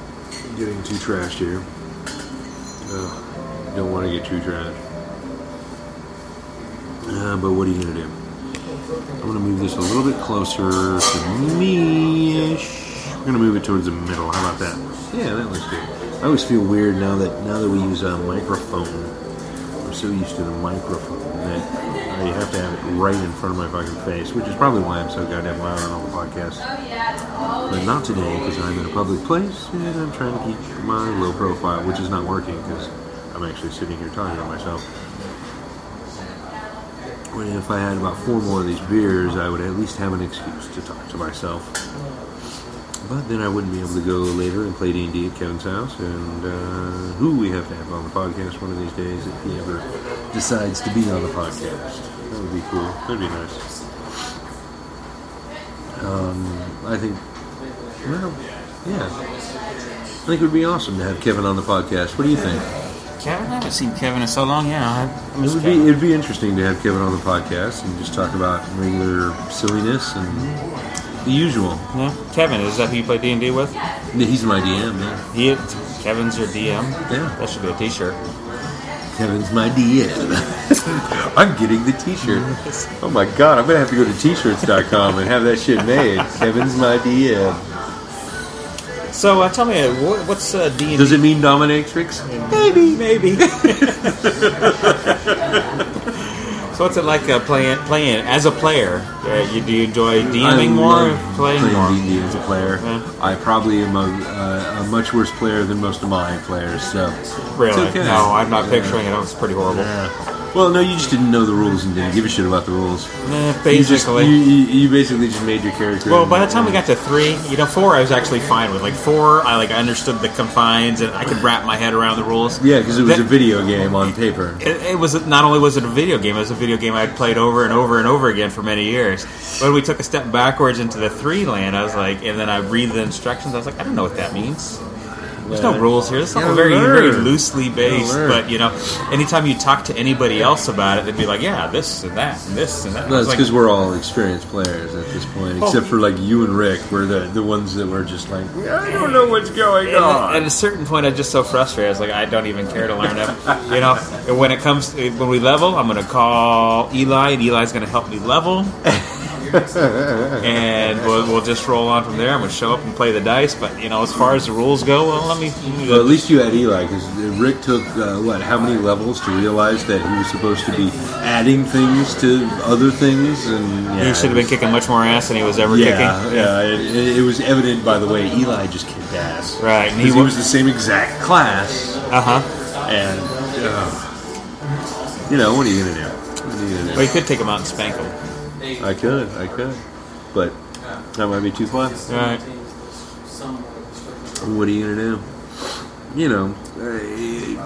A: getting too trashed here. Ugh, don't want to get too trashed. Uh, but what are you going to do? I'm going to move this a little bit closer to me-ish. We're going to move it towards the middle. How about that? Yeah, that looks good. I always feel weird now that now that we use a microphone. I'm so used to the microphone that I have to have it right in front of my fucking face, which is probably why I'm so goddamn loud on all the podcasts. But not today because I'm in a public place and I'm trying to keep my low profile, which is not working because I'm actually sitting here talking to myself. If I had about four more of these beers, I would at least have an excuse to talk to myself. But then I wouldn't be able to go later and play D&D at Kevin's house, and uh, who we have to have on the podcast one of these days if he ever decides to be on the podcast. That would be cool. That'd be nice. Um, I think, well, yeah. I think it would be awesome to have Kevin on the podcast. What do you think?
B: Kevin, I haven't seen Kevin in so long. Yeah, I
A: It would be it'd be interesting to have Kevin on the podcast and just talk about regular silliness and the usual.
B: Yeah, Kevin, is that who you play D and D with?
A: He's my DM, man.
B: He, Kevin's your DM.
A: Yeah.
B: That should be a T-shirt.
A: Kevin's my DM. I'm getting the T-shirt. Oh my god, I'm gonna have to go to t-shirts.com and have that shit made. Kevin's my DM.
B: So uh, tell me, what's uh, D
A: Does it mean dominatrix?
B: Maybe, maybe. so what's it like uh, playing playing as a player? Uh, you, do you enjoy DMing more, or playing more?
A: D&D as a player.
B: Yeah.
A: I probably am a, uh, a much worse player than most of my players. So
B: Really?
A: Okay.
B: No, I'm not
A: Yeah.
B: picturing it. It's pretty horrible.
A: Well, no, you just didn't know the rules and didn't give a shit about the rules.
B: Eh,
A: You, just,
B: basically.
A: you, you, you basically just made your character.
B: Well, by the time we got to three, you know, four, I was actually fine with. Like four, I like I understood the confines and I could wrap my head around the rules.
A: yeah, because it was
B: That-
A: a video game on paper.
B: It, it was not only was it a video game, it was a video game I'd played over and over and over again for many years. When we took a step backwards into the three land, I was like, and then I read the instructions. I was like, I don't know what that means. There's no rules here. It's is all very, very loosely based. But you know, anytime you talk to anybody else about it, they'd be like, "Yeah, this and that and this and that."
A: No, it's
B: like,
A: because we're all experienced players at this point,
B: Oh.
A: except for like you and Rick. We're the the ones that were just like, I don't know what's going
B: And
A: on.
B: at a certain point, I'm just so frustrated. I was like, I don't even care to learn it. You know, and when it comes to, when we level, I'm going to call Eli, and Eli's going to help me level, and we'll, we'll just roll on from there. I'm going to show up and play the dice. But you know, as far as the rules go, well, let me. let me
A: Well, at least you had Eli, because Rick took uh, what? How many levels to realize that he was supposed to be adding things to other things? And yeah,
B: he should have been kicking much more ass than he was ever
A: Yeah,
B: kicking.
A: yeah. It, it was evident, by the way, Eli just kicked ass.
B: Right, and he
A: he was the same exact class,
B: Uh huh.
A: and uh, you know what are you gonna do? What are you gonna do?
B: Well, you could take him out and spank him.
A: I could, I could, but that might be too fun.
B: Right.
A: What are you gonna do? You know, uh,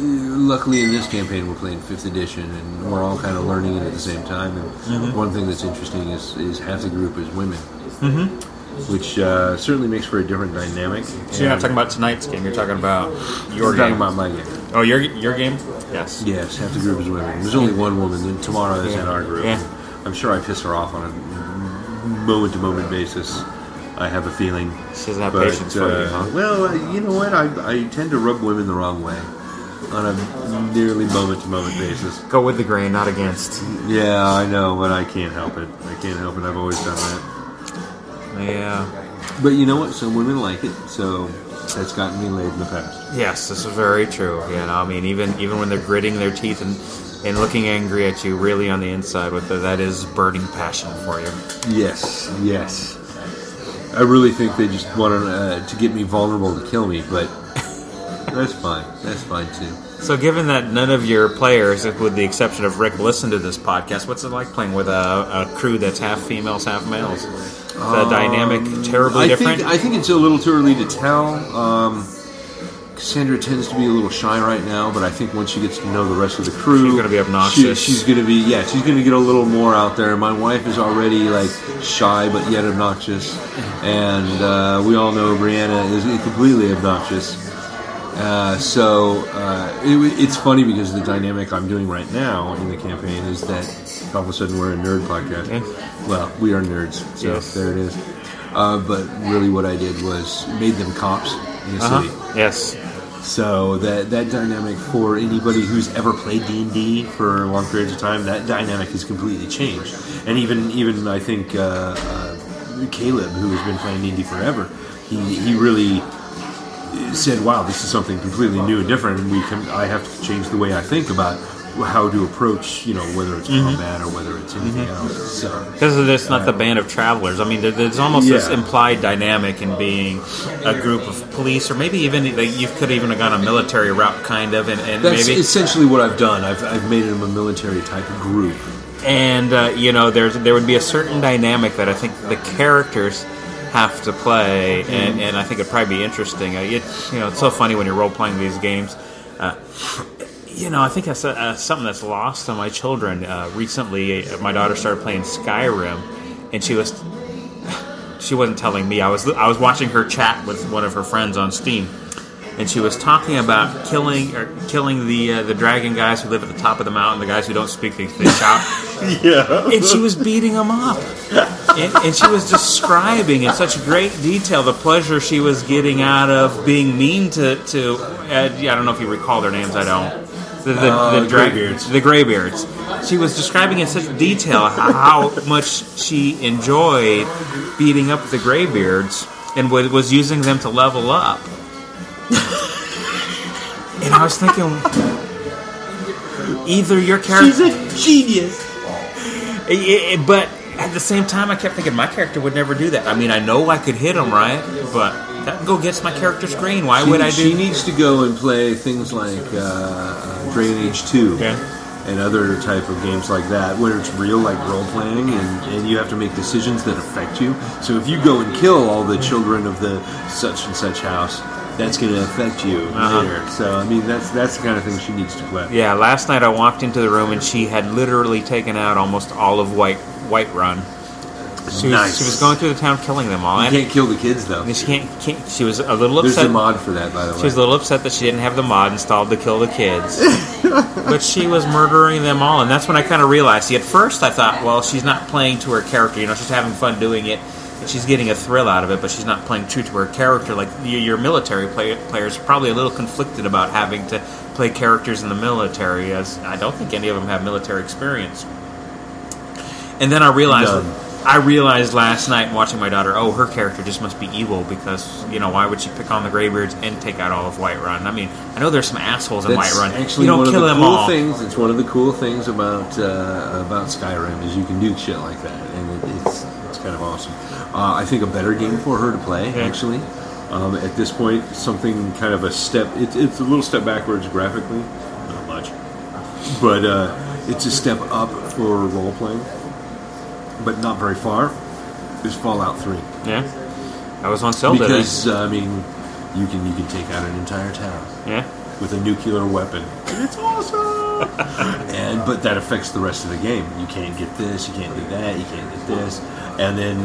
A: luckily in this campaign we're playing fifth edition, and we're all kind of learning it at the same time. And
B: Mm-hmm.
A: one thing that's interesting is, is half the group is women, mm-hmm. which uh, certainly makes for a different dynamic.
B: So you're not talking about tonight's game. You're talking about your
A: I'm talking
B: game.
A: about my game.
B: oh, your your game. Yes.
A: Yes, half the group is women. There's only one woman. Then Tamara is in our group.
B: Yeah.
A: I'm sure I piss her off on a moment to moment basis. I have a feeling.
B: She doesn't have
A: But,
B: patience for you,
A: uh,
B: huh?
A: Well, uh, you know what? I, I tend to rub women the wrong way on a nearly moment to moment basis.
B: Go with the grain, not against.
A: Yeah, I know, but I can't help it. I can't help it. I've always done that.
B: Yeah.
A: But you know what? Some women like it, so that's gotten me laid in the past.
B: Yes, this is very true. You know, I mean, even even when they're gritting their teeth and and looking angry at you, really on the inside, with the, that is burning passion for you.
A: Yes, yes. I really think they just want uh, to get me vulnerable to kill me, but that's fine. That's fine too.
B: So, given that none of your players, with the exception of Rick, listen to this podcast, what's it like playing with a, a crew that's half females, half males? The dynamic terribly
A: I
B: different?
A: think I think it's a little too early to tell. Um, Cassandra tends to be a little shy right now, but I think once she gets to know the rest of the crew,
B: She's gonna be obnoxious.
A: she- she's going to be yeah, she's going to get a little more out there. My wife is already like shy but yet obnoxious, and uh, we all know Brianna is completely obnoxious. Uh, so uh, it, it's funny because the dynamic I'm doing right now in the campaign is that all of a sudden we're a nerd podcast.
B: Yeah.
A: Well, we are nerds, so
B: Yes.
A: there it is. Uh, but really, what I did was made them cops in the city.
B: Uh-huh. Yes.
A: So that that dynamic for anybody who's ever played D and D for long periods of time, that dynamic has completely changed. And even even I think uh, uh, Caleb, who has been playing D and D forever, he he really said, "Wow, this is something completely new and different." And we can I have to change the way I think about how to approach, you know, whether it's
B: Mm-hmm.
A: combat or whether it's anything else. So
B: Because it's not the band of travelers. I mean, there, there's almost this implied dynamic in being a group of police, or maybe even like, you could even have gone a military route, kind of, and, and
A: that's
B: maybe
A: essentially what I've done. I've I've made them a military type of group.
B: and uh, you know, there's there would be a certain dynamic that I think the characters have to play, and, and I think it'd probably be interesting. Uh, it's you know, it's so funny when you're role playing these games. Uh, you know, I think that's uh, something that's lost on my children. Uh, recently, uh, my daughter started playing Skyrim, and she was she wasn't telling me. I was I was watching her chat with one of her friends on Steam, and she was talking about killing or killing the uh, the dragon guys who live at the top of the mountain, the guys who don't speak, shout.
A: Yeah.
B: and she was beating them up, and, and she was describing in such great detail the pleasure she was getting out of being mean to to. Uh, yeah, I don't know if you recall their names. I don't. The, the,
A: Uh,
B: the drag-
A: Greybeards.
B: The Greybeards. She was describing in such detail how much she enjoyed beating up the Greybeards and was using them to level up. and I was thinking, either your character, she's
A: a genius.
B: I- I- but at the same time, I kept thinking my character would never do that. I mean, I know I could hit him, right? But that go against my character's grain. Why would I do?
A: She needs to go and play things like uh, uh, Dragon Age 2
B: Yeah.
A: and other type of games like that, where it's real, like role playing, and, and you have to make decisions that affect you. So if you go and kill all the children of the such and such house, that's going to affect you
B: Uh-huh.
A: later. So I mean, that's that's the kind of thing she needs to play.
B: Yeah, last night I walked into the room and she had literally taken out almost all of White Whiterun. She was,
A: Nice.
B: she was going through the town killing them all.
A: You can't kill the kids though.
B: she can't, can't. She was a little upset.
A: There's a mod for that, by the way.
B: She was a little upset that she didn't have the mod installed to kill the kids. but she was murdering them all, and that's when I kind of realized. See, at first I thought, well, she's not playing to her character. You know, she's having fun doing it. She's getting a thrill out of it, but she's not playing true to her character. Like your military play- players are probably a little conflicted about having to play characters in the military, as I don't think any of them have military experience. And then I realized. I realized last night watching my daughter, oh, her character just must be evil because you know why would she pick on the Greybeards and take out all of Whiterun? I mean, I know there's some assholes in
A: That's
B: Whiterun.
A: actually
B: you don't
A: one
B: kill
A: of the
B: them
A: cool
B: all.
A: things. It's one of the cool things about uh, about Skyrim is you can do shit like that, and it, it's it's kind of awesome. Uh, I think a better game for her to play
B: Yeah.
A: actually. Um, at this point, something kind of a step. It, it's a little step backwards graphically, not much, but uh, it's a step up for role playing, but not very far. Is Fallout Three.
B: Yeah, I was on sale
A: because uh, I mean, you can you can take out an entire town.
B: Yeah,
A: with a nuclear weapon. It's awesome. and but that affects the rest of the game. You can't get this, you can't do that, you can't get this. And then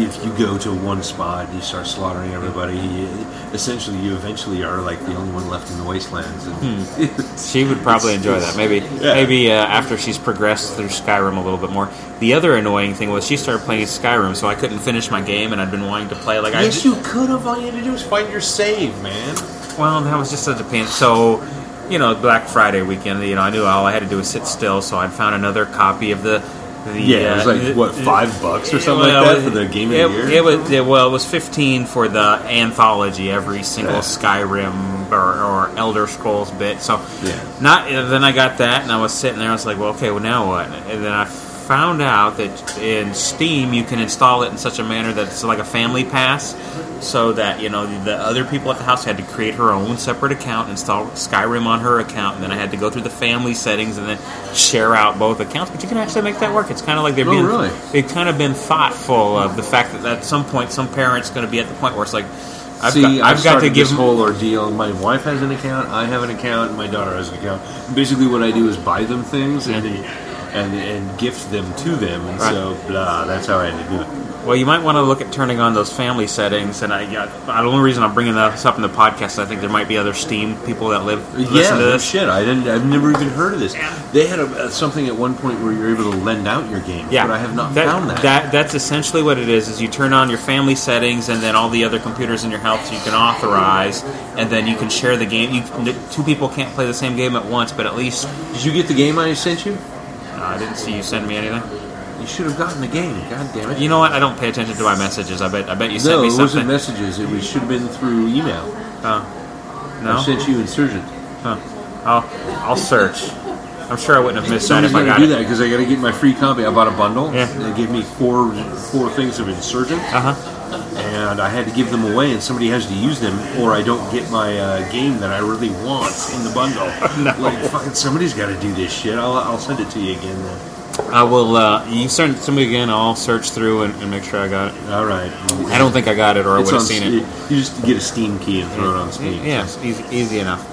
A: if you go to one spot, you start slaughtering everybody. you- Essentially, you eventually are like the only one left in the wastelands. And
B: she would probably enjoy that. Maybe,
A: Yeah.
B: maybe uh, after she's progressed through Skyrim a little bit more. The other annoying thing was she started playing Skyrim, so I couldn't finish my game, and I'd been wanting to play. Like I,
A: yes, you could have. All you had to do was find your save, man.
B: Well, that was just such a pain. So, you know, Black Friday weekend, you know, I knew all I had to do was sit still. So I found another copy of the. the
A: Yeah, it was
B: uh,
A: like what five bucks or something
B: well,
A: like that for the game of
B: it,
A: the year.
B: It was it, well, it was fifteen for the anthology, every single
A: Yeah.
B: Skyrim or, or Elder Scrolls bit. So,
A: Yeah.
B: not then I got that, and I was sitting there. I was like, well, okay, well now what? And then I found out that in Steam you can install it in such a manner that it's like a family pass, so that you know the other people at the house had to create her own separate account, install Skyrim on her account, and then I had to go through the family settings and then share out both accounts. But you can actually make that work. It's kind of like they're
A: Oh,
B: being
A: really?
B: they've kind of been thoughtful of the fact that at some point some parents going to be at the point where it's like. I've
A: See,
B: got,
A: I've,
B: I've got to give
A: this whole ordeal. My wife has an account, I have an account, my daughter has an account. Basically, what I do is buy them things and and, and gift them to them, and
B: Right.
A: so blah. That's how I had to do it.
B: Well, you might want to look at turning on those family settings. And I, got, the only reason I'm bringing this up in the podcast, I think there might be other Steam people that live
A: Yeah,
B: listen to this.
A: shit. I didn't. I've never even heard of this. They had a, something at one point where you're able to lend out your game.
B: Yeah,
A: but I have not found that.
B: That's essentially what it is. Is you turn on your family settings, and then all the other computers in your house you can authorize, and then you can share the game. You two people can't play the same game at once, but at least
A: Did you get the game I sent you?
B: Uh, I didn't see you send me anything.
A: You should have gotten the game. God damn it.
B: You know what? I don't pay attention to my messages. I bet I bet you sent
A: no,
B: me
A: it wasn't messages. It was, should have been through email.
B: Oh.
A: I
B: no.
A: sent you Insurgent.
B: Huh. I'll I'll search. I'm sure I wouldn't have missed that
A: Somebody's
B: if I
A: got do
B: it.
A: that because I got to get my free copy. I bought a bundle.
B: Yeah.
A: They gave me four four things of Insurgent,
B: Uh huh.
A: And I had to give them away, and somebody has to use them, or I don't get my uh, game that I really want in the bundle. Like fucking somebody's got to do this shit. I'll, I'll send it to you again then.
B: I will. Uh, you send it to me again. I'll search through and, and make sure I got it.
A: All right.
B: I don't think I got it, or I would have seen it.
A: You just get a Steam key and throw it on Steam.
B: Yes, easy, easy enough.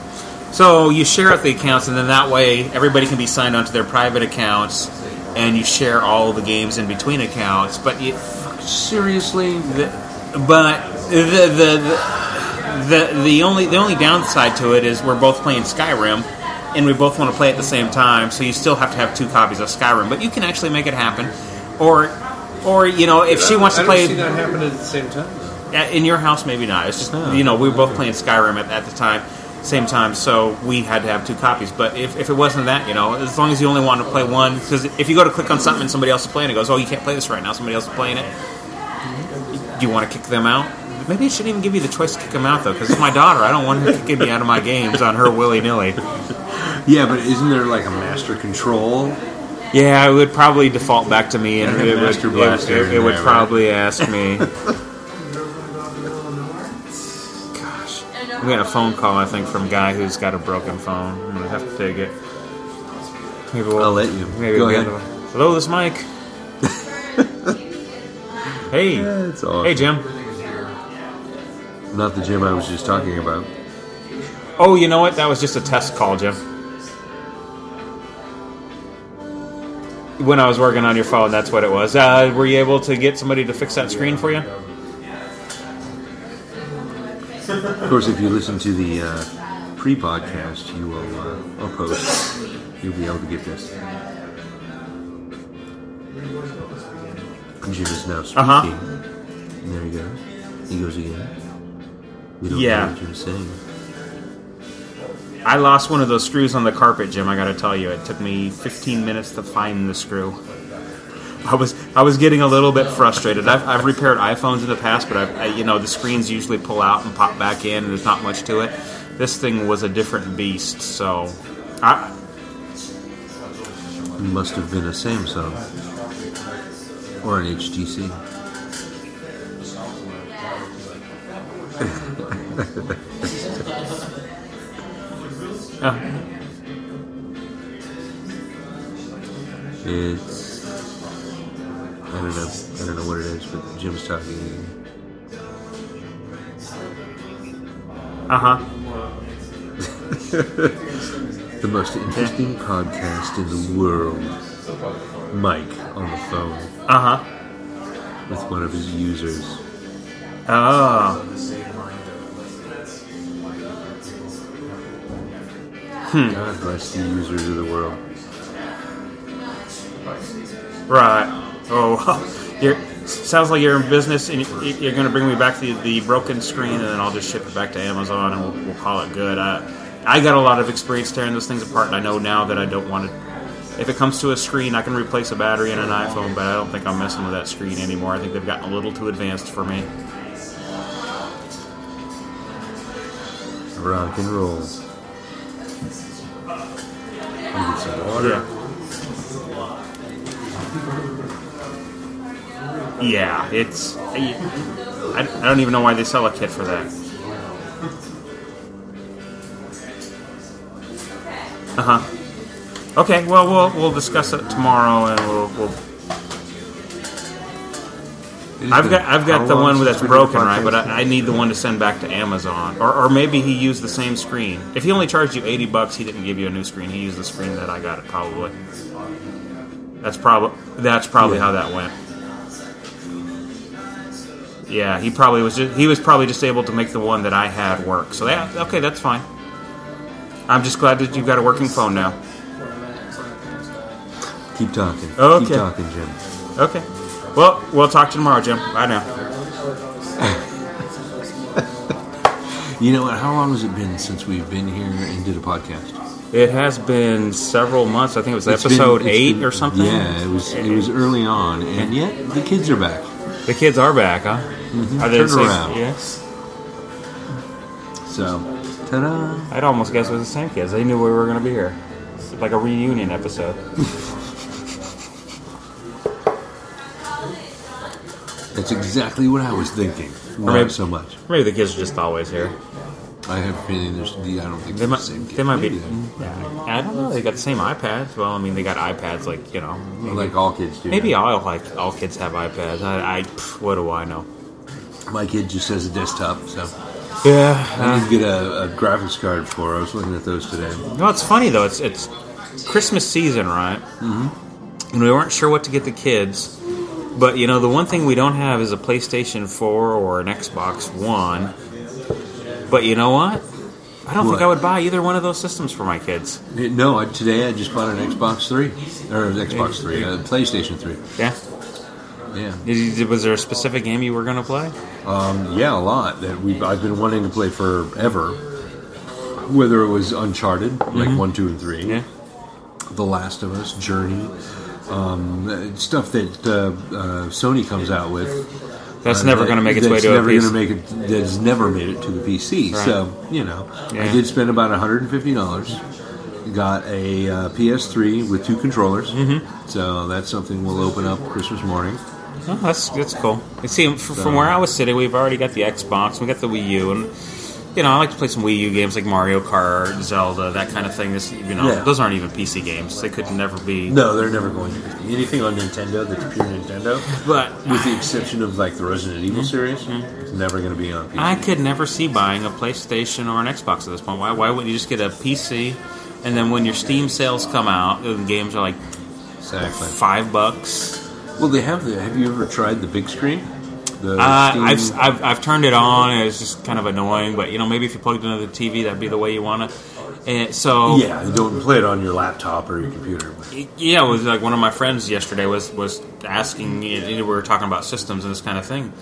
B: So you share out the accounts, and then that way everybody can be signed onto their private accounts, and you share all the games in between accounts. But you,
A: Seriously,
B: the, but the, the the the only the only downside to it is we're both playing Skyrim, and we both want to play at the same time. So you still have to have two copies of Skyrim, but you can actually make it happen. Or, or you know, if she wants to play
A: that happening at the same time.
B: Uh, in your house, maybe not. It's just
A: Oh.
B: you know we were both playing Skyrim at, at the time, same time, so we had to have two copies. But if, if it wasn't that, you know, as long as you only wanted to play one, because if you go to click on something and somebody else is playing it, goes, oh, you can't play this right now. Somebody else is playing it. Do you want to kick them out? Maybe it shouldn't even give you the choice to kick them out though, because it's my daughter. I don't want her kicking me out of my games on her willy nilly.
A: Yeah, but isn't there like a master control?
B: Yeah, it would probably default back to me, and it would,
A: Master
B: it, it- it would probably ask me. Gosh, I'm getting a phone call. I think from a guy who's got a broken phone. I'm gonna have to take it. Maybe we'll,
A: I'll let you.
B: Maybe
A: Go
B: we'll
A: ahead.
B: Hello, this is Mike. Hey,
A: That's awesome.
B: hey, Jim.
A: Not the Jim I was just talking about.
B: Oh, you know what? That was just a test call, Jim. When I was working on your phone, that's what it was. Uh, were you able to get somebody to fix that screen for you?
A: Of course, if you listen to the uh, pre-podcast, you will uh, or post, you'll be able to get this. Jim is now speaking.
B: Uh-huh.
A: And there he goes. He goes again. We don't
B: Yeah.
A: know what you're saying.
B: I lost one of those screws on the carpet, Jim. I got to tell you, it took me 15 minutes to find the screw. I was I was getting a little bit frustrated. I've, I've repaired iPhones in the past, but I've, I, you know the screens usually pull out and pop back in, and there's not much to it. This thing was a different beast, so I,
A: It must have been a Samsung or an HTC.
B: uh,
A: It's I don't know. I don't know what it is, but Jim's talking.
B: uh huh.
A: The most interesting podcast in the world. Mike on the phone
B: Uh huh.
A: with one of his users.
B: Oh.
A: God bless the users of the world.
B: Right. Oh, you're, sounds like you're in business, and you- you're going to bring me back the, the broken screen, and then I'll just ship it back to Amazon, and we'll, we'll call it good. I, I got a lot of experience tearing those things apart, and I know now that I don't want to. If it comes to a screen, I can replace a battery in an iPhone, but I don't think I'm messing with that screen anymore. I think they've gotten a little too advanced for me.
A: Rock and roll. Get some water.
B: Yeah. Yeah, it's. I, I don't even know why they sell a kit for that. Uh huh. Okay, well we'll we'll discuss it tomorrow, and we'll. we'll I've got I've got the one that's
A: we did a
B: broken, right? But? I, I need the one to send back to Amazon, or or maybe he used the same screen. If he only charged you eighty bucks, he didn't give you a new screen. He used the screen that I got it probably. That's probably that's probably
A: Yeah.
B: how that went. Yeah, he probably was. Just, he was probably just able to make the one that I had work. So yeah, okay, that's fine. I'm just glad that you've got a working phone now.
A: Keep talking.
B: Okay.
A: Keep talking, Jim.
B: Okay. Well, we'll talk to you tomorrow, Jim. Bye now.
A: You know what? How long has it been since we've been here and did a podcast?
B: It has been several months. I think it was
A: It's been-
B: episode eight
A: been-
B: or something.
A: Yeah, it was. It was early on, and yet the kids are back.
B: The kids are back, huh? Mm-hmm. Are they
A: Turn
B: same?
A: around.
B: Yes.
A: So, ta-da!
B: I'd almost guess it was the same kids. They knew we were going to be here. It's like a reunion episode.
A: That's exactly what I was thinking. Not
B: maybe-
A: so much.
B: Maybe the kids are just always here.
A: I have a feeling there's. I don't think
B: They
A: they're
B: might.
A: the same kids.
B: They might be. Yeah, I don't know. They got the same iPads. Well, I mean, they got iPads. Like you know, maybe,
A: Like all kids do.
B: maybe all like all kids have iPads. I, I pff, what do I know?
A: My kid just has a desktop, so
B: Yeah.
A: I need to get a, a graphics card for. I was looking at those today.
B: No, it's funny though. It's it's Christmas season, right? Mm-hmm. And we weren't sure what to get the kids, but you know, the one thing we don't have is a PlayStation Four or an Xbox One. But you know what? I don't think I would buy either one of those systems for my kids.
A: No, I, today I just bought an Xbox Three or an Xbox Three, a PlayStation Three.
B: Yeah.
A: Yeah,
B: Did Was there a specific game you were going to play?
A: um, yeah, a lot that we I've been wanting to play forever. Whether it was Uncharted, like one, two, and three,
B: Mm-hmm. Yeah.
A: The Last of Us, Journey, um, stuff that uh, uh, Sony comes out with.
B: That's
A: uh,
B: never
A: that-
B: going to make its way to a
A: never gonna make it. That's never made it to the PC.
B: Right.
A: So you know,
B: Yeah.
A: I did spend about one hundred and fifty dollars. Got a uh, PS3 with two controllers. Mm-hmm. So that's something we'll open up Christmas morning.
B: Oh, that's that's cool. You see, f- from where I was sitting, we've already got the Xbox, we got the Wii U, and you know, I like to play some Wii U games like Mario Kart, Zelda, that kind of thing. This, you know,
A: Yeah.
B: those aren't even PC games; they could never be.
A: No, they're never going to be anything on Nintendo that's pure Nintendo,
B: But
A: with the exception of like the Resident Evil mm-hmm. series. Mm-hmm. It's never going to be on PC.
B: I could never see buying a PlayStation or an Xbox at this point. Why? Why wouldn't you just get a PC? And then when your Steam sales come out, the games are like
A: exactly.
B: five bucks.
A: Well, they have the. Have you ever tried the big screen? The
B: Uh, I've, I've, I've turned it on, and it's just kind of annoying. But you know, maybe if you plugged into the TV, that'd be the way you want it. And so
A: yeah, you don't play it on your laptop or your computer.
B: Yeah, it was like one of my friends yesterday was was asking. you know, We were talking about systems and this kind of thing.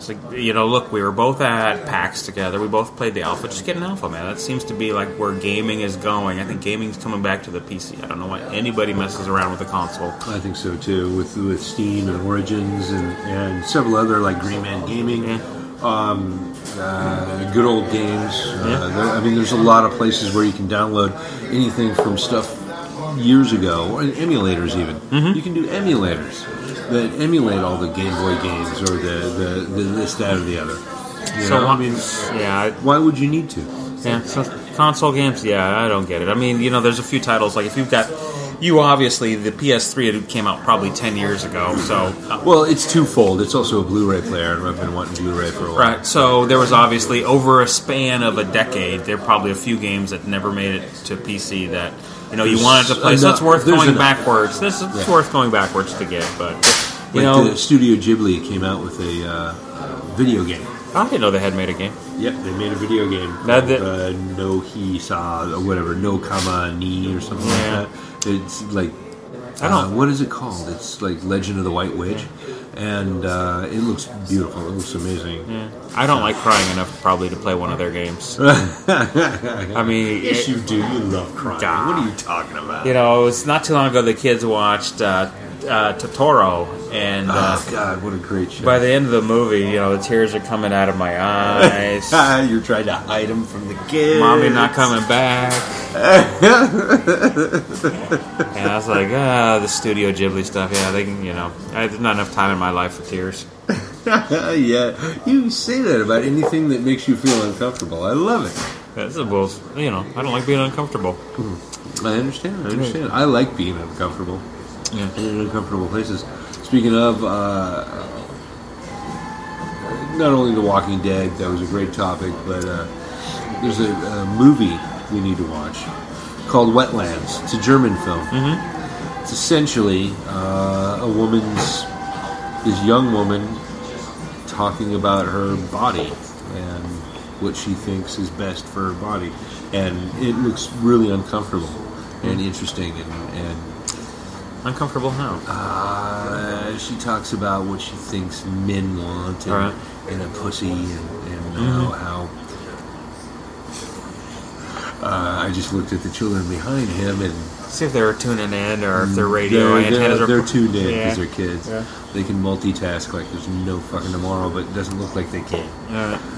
B: It's like you know, look, we were both at PAX together. We both played the Alpha. Just get an Alpha, man. That seems to be like where gaming is going. I think gaming's coming back to the PC. I don't know why anybody messes around with the console.
A: I think so too, with with Steam and Origins and, and several other like Green Man Gaming, um, uh, good old games. Uh, there, I mean, there's a lot of places where you can download anything from stuff years ago, or emulators even.
B: Mm-hmm.
A: You can do emulators that emulate all the Game Boy games or the, the, the this, that, or the other. You
B: So
A: know? I mean,
B: yeah, I-
A: why would you need to?
B: Yeah, so console games. Yeah, I don't get it. I mean, you know, there's a few titles like if you've got you obviously the PS3 it came out probably ten years ago, so
A: Well, it's twofold. It's also a Blu-ray player, and I've been wanting Blu-ray for a while.
B: Right. So there was obviously over a span of a decade, there are probably a few games that never made it to PC that you know you wanted to play. So it's worth going
A: enough.
B: backwards. This is
A: Yeah.
B: worth going backwards to get, but you
A: Like
B: know,
A: Studio Ghibli came out with a uh, video game.
B: I didn't know they had made a game.
A: Yep, they made a video game called
B: that-
A: uh, No Hisa or whatever, No Kama Ni or something
B: Yeah.
A: like that. It's like
B: I
A: uh,
B: don't- know.
A: what is it called? It's like Legend of the White Witch, and uh, it looks beautiful. It looks amazing.
B: I don't like crying enough probably to play one of their games. I mean,
A: Yes,
B: it-
A: you do. You love crying.
B: God.
A: What are you talking about?
B: you know, it's not too long ago the kids watched uh, uh, Totoro, and uh,
A: oh God, what a great show!
B: by the end of the movie, you know, the tears are coming out of my eyes.
A: You're trying to hide them from the kids.
B: Mommy not coming back. and I was like, ah, the Studio Ghibli stuff. Yeah, they can, you know, I, there's not enough time in my life for tears.
A: yeah, you say that about anything that makes you feel uncomfortable. I love it.
B: That's a bull. You know, I don't like being uncomfortable.
A: I understand. I understand. I like being uncomfortable
B: Yeah.
A: in uncomfortable places. Speaking of, uh, not only The Walking Dead, that was a great topic, but uh, there's a, a movie we need to watch called Wetlands. It's a German film. Mm-hmm. It's essentially uh, a woman's, this young woman talking about her body and what she thinks is best for her body, and it looks really uncomfortable and interesting and. and
B: Uncomfortable how?
A: uh, she talks about what she thinks men want and,
B: Alright.
A: and a pussy and, and uh, how. Uh, I just looked at the children behind him and
B: See if they're tuning in or if their radio
A: they're,
B: antennas
A: they're,
B: are.
A: they're tuned in
B: Yeah.
A: because they're kids.
B: Yeah.
A: They can multitask like there's no fucking tomorrow, but it doesn't look like they can.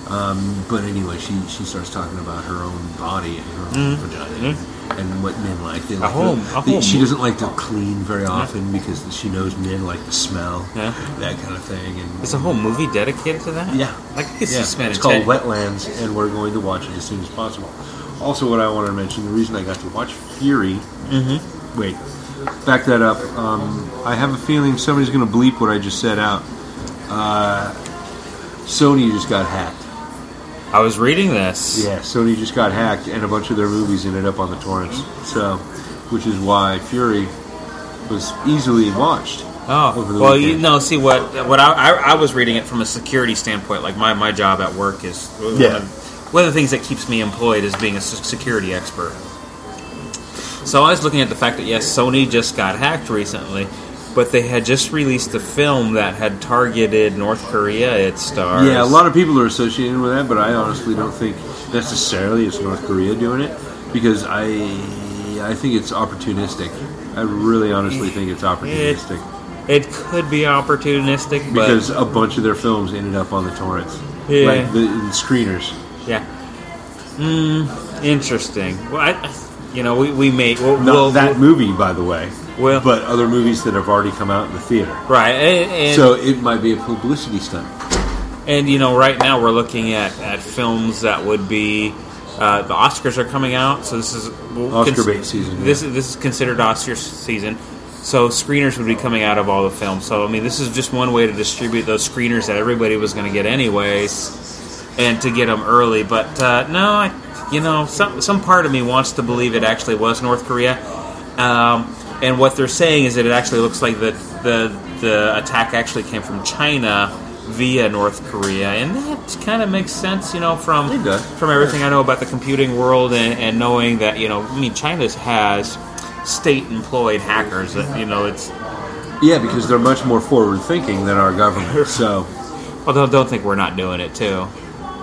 A: Um, but anyway, she she starts talking about her own body and her own vagina and what men like. They like
B: a
A: they-
B: whole
A: she doesn't like to clean very often because she knows men like the smell,
B: Yeah.
A: that kind of thing. And
B: Is a whole movie dedicated to that?
A: yeah,
B: Like, I could see
A: yeah. It's called
B: 10
A: Wetlands, and we're going to watch it as soon as possible. Also, what I want to mention, the reason I got to watch Fury. Mm-hmm. Wait, back that up. Um, I have a feeling somebody's going to bleep what I just said out. Uh, Sony just got hacked.
B: I was reading this.
A: Yeah, Sony just got hacked, and a bunch of their movies ended up on the torrents. So, which is why Fury was easily watched.
B: Oh,
A: over the
B: well,
A: weekend.
B: you know, see what what I, I, I was reading it from a security standpoint. Like my, my job at work is
A: Yeah.
B: one of the things that keeps me employed is being a security expert. So I was looking at the fact that yes, Sony just got hacked recently, but they had just released a film that had targeted North Korea. Its stars.
A: Yeah, a lot of people are associated with that, but I honestly don't think necessarily it's North Korea doing it because I I think it's opportunistic. I really honestly think it's opportunistic
B: It could be opportunistic, but
A: because a bunch of their films ended up on the torrents,
B: Yeah.
A: like the, the screeners.
B: yeah. Mm, interesting. Well, I, you know, we, we may we'll,
A: Not
B: we'll-
A: that movie, by the way,
B: Well-
A: but other movies that have already come out in the theater.
B: right, and, and
A: So it might be a publicity stunt.
B: And you know, right now we're looking at, at films that would be uh, the Oscars are coming out, so this is we'll
A: Oscar bait season,
B: This is this is considered Oscar season, so screeners would be coming out of all the films. So I mean, this is just one way to distribute those screeners that everybody was going to get anyways, and to get them early. But uh, no, I, you know, some some part of me wants to believe it actually was North Korea. Um, and what they're saying is that it actually looks like the the the attack actually came from China via North Korea, and that kind of makes sense, you know, from from everything I know about the computing world and, and knowing that you know, I mean, China has state-employed hackers. That you know, it's
A: Yeah, because they're much more forward thinking than our government. So
B: although don't think we're not doing it too.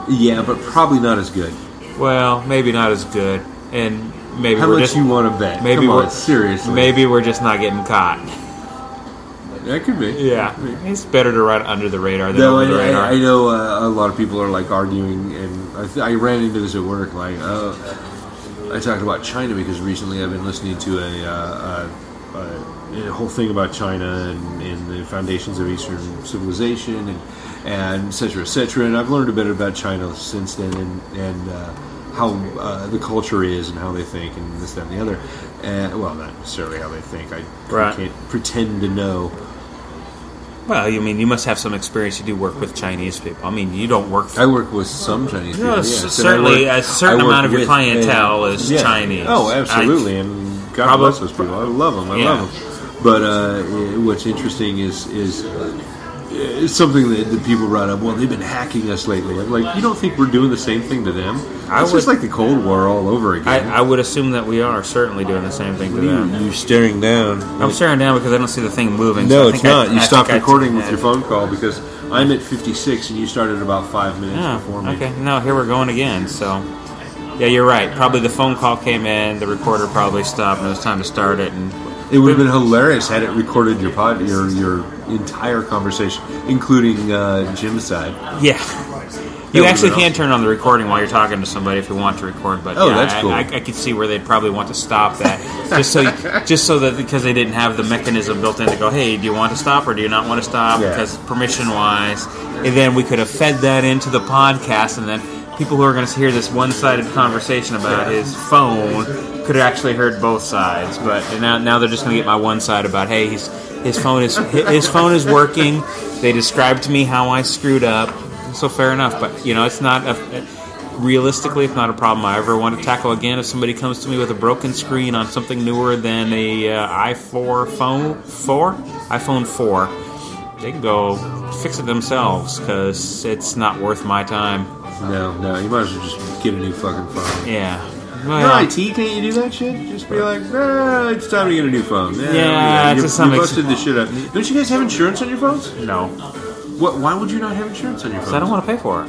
A: yeah, but probably not as good.
B: Well, maybe not as good, and maybe
A: How
B: we're
A: much
B: just
A: you want to bet?
B: maybe
A: Come
B: we're
A: on, seriously.
B: maybe we're just not getting caught.
A: that could be.
B: Yeah, it's better to run under the radar than
A: Though
B: over the
A: I,
B: radar.
A: I, I know uh, a lot of people are like arguing, and I, th- I ran into this at work. Like, uh, I talked about China because recently I've been listening to a, uh, a, a, a whole thing about China and, and the foundations of Eastern civilization, and and et cetera, et cetera. And I've learned a bit about China since then, and and uh, how uh, the culture is and how they think, and this, that, and the other. And, well, not necessarily how they think. I
B: Right.
A: can't pretend to know.
B: Well, you mean you must have some experience. You do work with Chinese people. I mean, you don't work.
A: I work with some Chinese people.
B: No,
A: yes,
B: s-
A: and I
B: certainly
A: work-
B: a certain amount of your clientele
A: a-
B: is Chinese.
A: Oh, absolutely, and God
B: Probably-
A: bless those people. I love them. I
B: Yeah.
A: love them. But uh, what's interesting is is it's something that, that people brought up. Well, they've been hacking us lately. I'm like, you don't think we're doing the same thing to them?
B: I
A: It's just like the Cold War all over again.
B: I would assume that we are certainly doing the same thing to them.
A: you, you staring down.
B: I'm staring down because I don't see the thing moving. so
A: No,
B: I
A: it's
B: think I-
A: not. you
B: I
A: stopped
B: I-
A: recording with your phone call because I'm at 56 and you started about five minutes
B: Oh,
A: before me.
B: okay. No, here we're going again. So, yeah, you're right. Probably the phone call came in, the recorder probably stopped, and it was time to start it. And
A: It would have been hilarious had it recorded your pod, your your entire conversation, including uh, Jim's side.
B: yeah, you actually can turn on the recording while you're talking to somebody if you want to record. But
A: Oh,
B: yeah,
A: that's
B: I,
A: cool.
B: I, I could see where they'd probably want to stop that, just so just so that because they didn't have the mechanism built in to go, hey, do you want to stop or do you not want to stop?
A: Yeah.
B: Because permission wise, and then we could have fed that into the podcast, and then people who are going to hear this one-sided conversation about his phone could have actually heard both sides. But now, now they're just going to get my one side about, hey, he's, his phone is his phone is working. They described to me how I screwed up, so fair enough. But you know, it's not a, realistically, it's not a problem I ever want to tackle again. If somebody comes to me with a broken screen on something newer than a uh, i4 phone four, iPhone four, they can go fix it themselves because it's not worth my time.
A: No, no, you might as well just get a new fucking phone.
B: Yeah. Well,
A: IT, can't you do that shit? Just be like, nah, it's time to get a new phone. Yeah,
B: Yeah,
A: you,
B: to some
A: you busted the shit up. Don't you guys have insurance on your phones?
B: no,
A: What? Why would you not have insurance on your phones?
B: because I don't want to pay for it.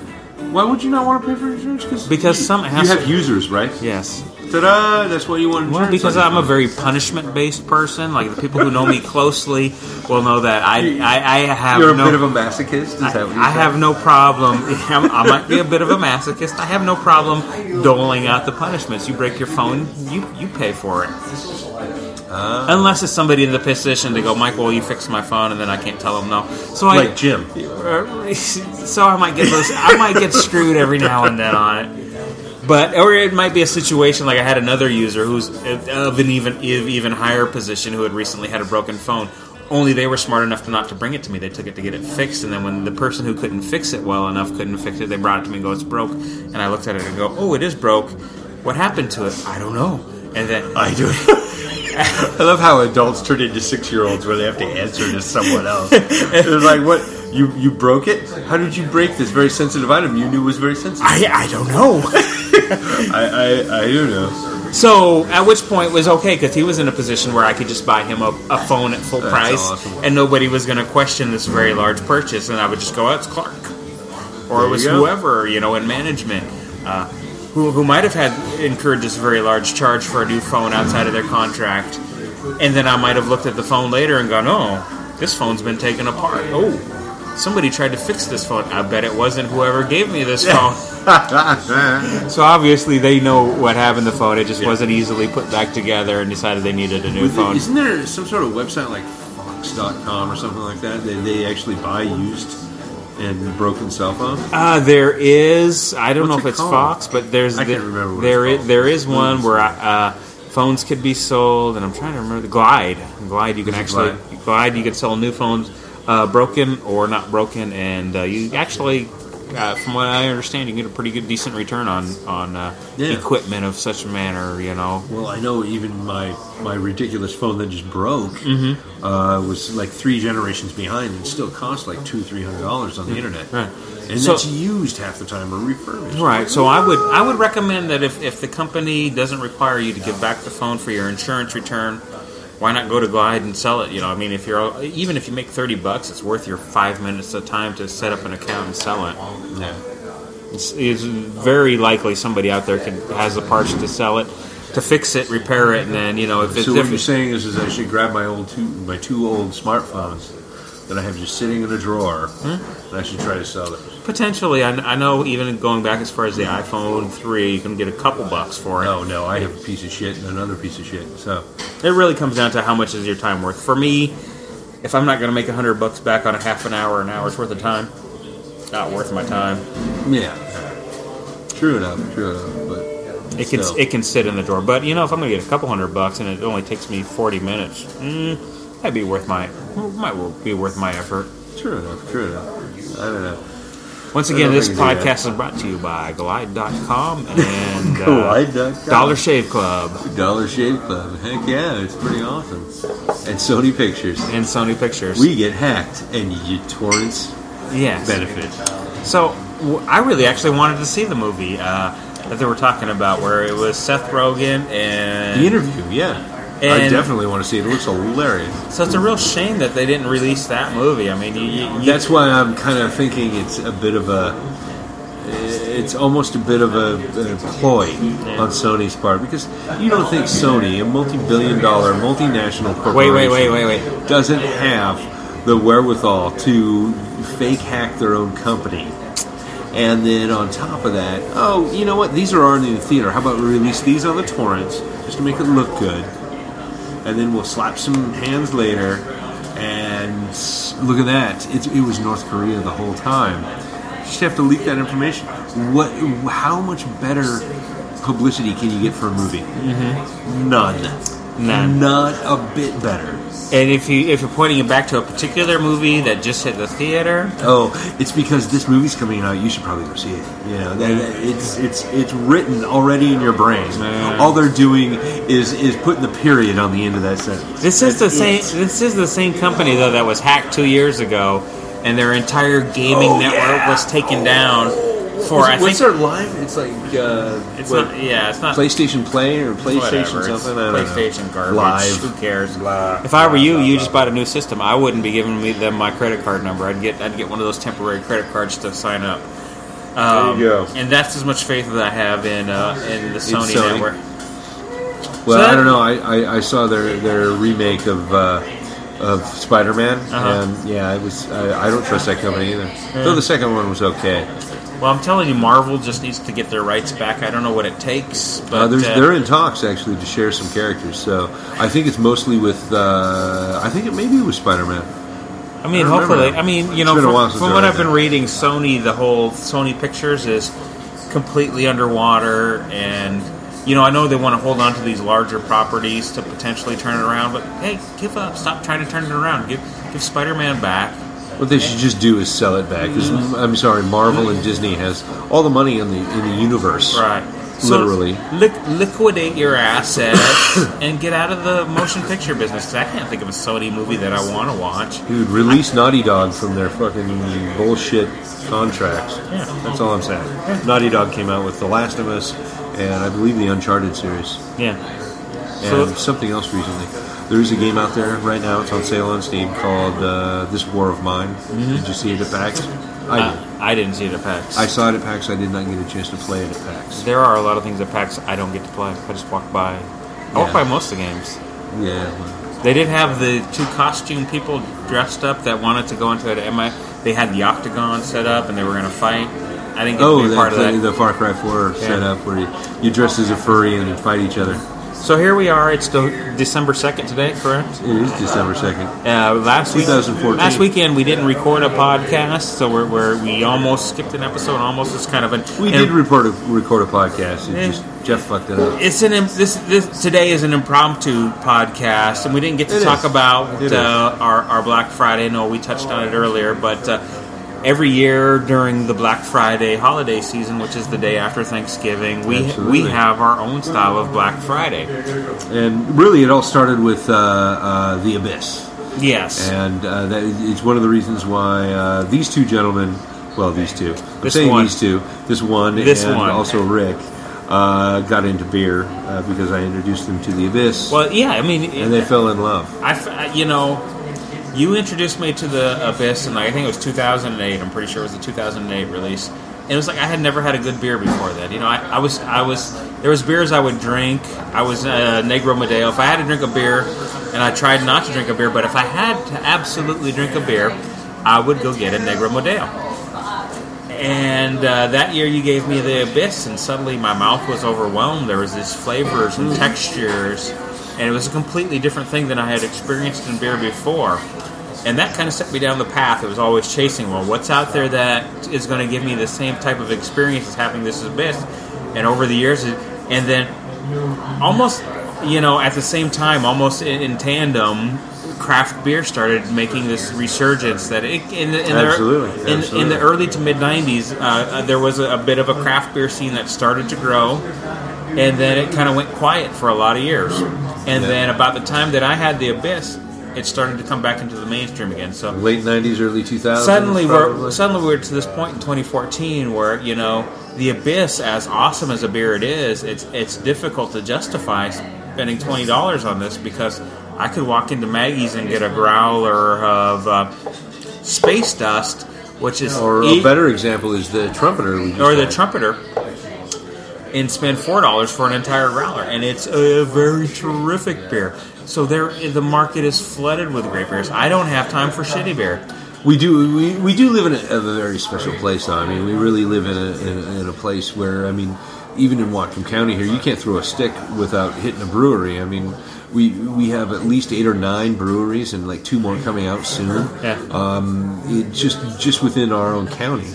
A: Why would you not want to pay for insurance? Cause
B: Because
A: you,
B: some
A: you have users, right?
B: Yes.
A: Ta-da! That's why you want.
B: Well, because I'm a very punishment-based person. Like the people who know me closely will know that I I, I have
A: You're a
B: no.
A: bit of a masochist. Is that
B: I,
A: what you're
B: I have no problem. I'm, I might be a bit of a masochist. I have no problem doling out the punishments. You break your phone, you you pay for it. Ah. Unless it's somebody in the position to go, Mike, well, you fix my phone, and then I can't tell them no. So I,
A: like Jim.
B: so I might get those. I might get screwed every now and then on it. But or it might be a situation like I had another user who's of an even even higher position who had recently had a broken phone. Only they were smart enough to not to bring it to me. They took it to get it fixed, and then when the person who couldn't fix it well enough couldn't fix it, they brought it to me and go, "It's broke." And I looked at it and go, "Oh, it is broke. What happened to it? I don't know." And then
A: I do. I love how adults turn into six-year-olds where they have to answer to someone else. They're like, "What? You you broke it? How did you break this very sensitive item you knew was very sensitive?"
B: I I don't know.
A: I I, I don't know.
B: So at which point it was okay because he was in a position where I could just buy him a, a phone at full
A: That's
B: price,
A: awesome.
B: and nobody was going to question this very large purchase, and I would just go, "Oh, it's Clark," or
A: There
B: it was
A: you
B: whoever you know in management. Uh, who, who might have had incurred this very large charge for a new phone outside of their contract, and then I might have looked at the phone later and gone, "Oh, this phone's been taken apart. Oh, somebody tried to fix this phone. I bet it wasn't whoever gave me this phone." So obviously they know what happened to the phone. It just
A: Yeah.
B: wasn't easily put back together and decided they needed a new phone.
A: Isn't there some sort of website like Fox.com or something like that that they actually buy used and broken cell phones?
B: Uh, there is. I don't
A: What's
B: know
A: it
B: if it's
A: called?
B: Fox, but there's
A: I
B: the-
A: can't remember
B: there, is, there is one where uh, phones could be sold, and I'm trying to remember the Glyde. Glyde, you can actually Glyde? you can sell new phones, uh, broken or not broken, and uh, you actually. Uh, from what I understand, you get a pretty good, decent return on on uh,
A: Yeah.
B: equipment of such a manner. You know,
A: Well, I know even my my ridiculous phone that just broke
B: Mm-hmm.
A: uh, was like three generations behind and still cost like two three hundred dollars on the internet.
B: Right.
A: And
B: So-
A: that's used half the time or refurbished.
B: Right. So I would I would recommend that if, if the company doesn't require you to give back the phone for your insurance return, why not go to Glyde and sell it? You know, I mean, if you're even if you make thirty bucks, it's worth your five minutes of time to set up an account and sell it.
A: Yeah.
B: It's, it's very likely somebody out there can has the parts to sell it, to fix it, repair it, and then you know if it's
A: So what
B: if
A: you're saying is, is I should grab my old two my two old smartphones that I have just sitting in a drawer,
B: Hmm?
A: and I should try to sell those.
B: Potentially. I, I know even going back as far as the iPhone three, you can get a couple bucks for it.
A: Oh no, I have a piece of shit and another piece of shit. So
B: It really comes down to how much is your time worth. For me, if I'm not going to make a hundred bucks back on a half an hour, an hour's worth of time, not worth my time.
A: yeah, true enough, true enough. But
B: It can
A: Still.
B: it can sit in the drawer. But you know, if I'm going to get a couple hundred bucks and it only takes me 40 minutes, mm, that'd be worth my might be worth my effort.
A: true enough, true enough. I don't know.
B: Once again, this
A: think I can do
B: podcast is brought to you by Glyde.com and uh,
A: Glyde.com.
B: Dollar Shave Club
A: Dollar Shave Club. Heck yeah, it's pretty awesome. And Sony Pictures.
B: and Sony Pictures.
A: We get hacked, and you torrents
B: yes.
A: benefit.
B: So w- I really actually wanted to see the movie uh, that they were talking about, where it was Seth Rogen and
A: The interview, yeah. I definitely want to see it. It looks hilarious.
B: So it's a real shame that they didn't release that movie. I mean, you, you, you-
A: That's why I'm kind of thinking it's a bit of a. It's almost a bit of a, a ploy on Sony's part because you don't think Sony, a multi-billion-dollar multinational corporation,
B: Wait, wait, wait, wait, wait.
A: doesn't have the wherewithal to fake hack their own company. And then on top of that, oh, you know what? These are already in the theater. How about we release these on the torrents just to make it look good? And then we'll slap some hands later. And look at that. It, it was North Korea the whole time. You just have to leak that information. What? How much better publicity can you get for a movie? Mm-hmm. None. Not a bit better.
B: and if you if you're pointing it back to a particular movie that just hit the theater,
A: Oh, it's because this movie's coming out. You should probably go see it. You know, it's it's it's written already in your brain. All they're doing is is putting the period on the end of that sentence.
B: this is the same.
A: it.
B: This is the same company though that was hacked two years ago, and their entire gaming
A: Oh,
B: network
A: yeah.
B: was taken down for I think
A: What's their live? It's like uh,
B: it's
A: what,
B: not yeah it's not
A: PlayStation Play or PlayStation
B: whatever,
A: something. I don't know.
B: PlayStation garbage.
A: Live.
B: Who cares?
A: Blah,
B: If I were you,
A: blah,
B: you just bought a new system. I wouldn't be giving me them my credit card number. I'd get I'd get one of those temporary credit cards to sign up. Um,
A: you go.
B: And that's as much faith that I have in uh, in the Sony,
A: Sony.
B: network.
A: Well,
B: So that-
A: I don't know. I, I, I saw their their remake of uh, of Spider Man,
B: Uh-huh.
A: and yeah, it was. I, I don't trust that company either. Though the second one was okay.
B: Well, I'm telling you, Marvel just needs to get their rights back. I don't know what it takes, but
A: Uh,
B: uh,
A: they're in talks actually to share some characters. So I think it's mostly with. Uh, I think it maybe with Spider Man.
B: I mean,
A: I
B: hopefully, I mean, you know,
A: It's been a
B: from, from what I've been reading, Sony, the whole Sony Pictures is completely underwater, and you know, I know they want to hold on to these larger properties to potentially turn it around, but hey, give up, stop trying to turn it around, give give Spider-Man back.
A: What they should just do is sell it back. 'cause, I'm sorry, Marvel and Disney has all the money in the in the universe.
B: Right.
A: Literally.
B: So, lic- liquidate your assets and get out of the motion picture business. 'cause I can't think of a Sony movie that I want to watch.
A: Dude, release Naughty Dog from their fucking bullshit contracts.
B: Yeah.
A: That's all I'm saying. Naughty Dog came out with The Last of Us and I believe the Uncharted series.
B: Yeah.
A: And
B: So-
A: something else recently. There's a game out there right now, it's on sale on Steam, called uh, This War of Mine. Did you see it at PAX? I
B: Uh,
A: did.
B: I didn't see it at PAX.
A: I saw it at PAX, I did not get a chance to play it at PAX.
B: There are a lot of things at PAX I don't get to play. I just walk by. I walk by most of the games.
A: Yeah. well,
B: They did have the two costume people dressed up that wanted to go into it. MI. They had the octagon set up and they were going to fight. I didn't get
A: Oh,
B: to be part of that.
A: the Far Cry 4
B: Yeah.
A: setup where you, you dress as a furry and fight each other.
B: So here we are. It's the December second today, correct?
A: It is December 2nd.
B: Uh, last week,
A: 2014.
B: last weekend we didn't record a podcast, so we're, we're we almost skipped an episode. Almost it's kind of an
A: We did report a, record a podcast. It
B: Yeah.
A: just Jeff fucked it up.
B: It's an this this today is an impromptu podcast, and we didn't get to
A: It
B: talk
A: is.
B: about uh, our our Black Friday. No, we touched on it earlier, but uh, every year during the Black Friday holiday season, which is the day after Thanksgiving, we
A: Absolutely.
B: we have our own style of Black Friday.
A: And really, it all started with uh, uh, the Abyss,
B: Yes,
A: and uh, that, it's one of the reasons why uh, these two gentlemen, well, these two, I'm
B: This
A: saying
B: one.
A: these two, this one,
B: This
A: and
B: one.
A: also Rick, uh, got into beer uh, because I introduced them to the Abyss,
B: well, yeah. I mean,
A: and they fell in love.
B: I, f- I- you know, you introduced me to the Abyss, and I think it was 2008. I'm pretty sure it was the 2008 release. And it was like I had never had a good beer before that. You know, I, I was, I was, there was beers I would drink. I was uh, Negro Modelo. If I had to drink a beer, and I tried not to drink a beer, but if I had to absolutely drink a beer, I would go get a Negro Modelo. And uh, that year, you gave me the Abyss, and suddenly my mouth was overwhelmed. There was these flavors and textures, and it was a completely different thing than I had experienced in beer before. And that kind of set me down the path. It was always chasing. Well, what's out there that is going to give me the same type of experience as having this Abyss? And over the years, it, and then almost, you know, at the same time, almost in, in tandem, craft beer started making this resurgence. That it, in, the, in,
A: Absolutely,
B: the, in, in the early to mid '90s, uh, uh, there was a, a bit of a craft beer scene that started to grow, and then it kind of went quiet for a lot of years. And
A: Yeah.
B: then about the time that I had the Abyss, it started to come back into the mainstream again. So
A: Late '90s, early 2000s.
B: suddenly
A: probably.
B: we're suddenly we're to this point in 2014 where you know the abyss as awesome as a beer it is it's it's difficult to justify spending $20 on this because i could walk into maggie's and get a growler of uh, space dust which is
A: Or
B: e-
A: a better example is the trumpeter. We just
B: or the
A: had.
B: trumpeter and spend four dollars for an entire growler, and it's a very terrific beer. So there, the market is flooded with great beers. I don't have time for shitty beer.
A: We do we, we do live in a, a very special place. Though. I mean, we really live in a, in, a, in a place where I mean, even in Whatcom County here, you can't throw a stick without hitting a brewery. I mean, we we have at least eight or nine breweries, and like two more coming out soon.
B: Yeah.
A: Um, it just just within our own county.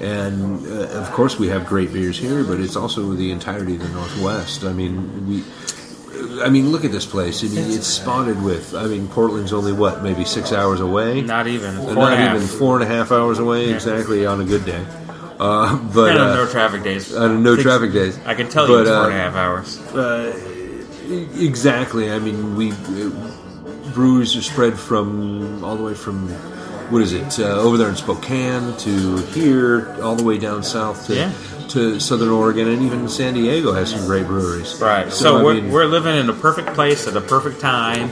A: And uh, of course, we have great beers here, but it's also the entirety of the Northwest. I mean, we I mean, look at this place. I mean, it's spotted with. I mean, Portland's only what, maybe six hours away.
B: Not even
A: Uh,
B: four
A: not
B: and a half.
A: even four and a half hours away exactly on a good day. Uh, but
B: And on
A: uh,
B: no traffic days.
A: on no
B: Six-
A: traffic days.
B: I can tell
A: But,
B: you it's four
A: uh,
B: and a half hours.
A: uh, exactly. I mean, we uh, breweries are spread from all the way from what is it? Uh, over there in Spokane to here, all the way down south to
B: Yeah.
A: To Southern Oregon, and even San Diego has some great breweries.
B: Right. So,
A: I
B: we're,
A: mean,
B: we're living in a perfect place at a perfect time,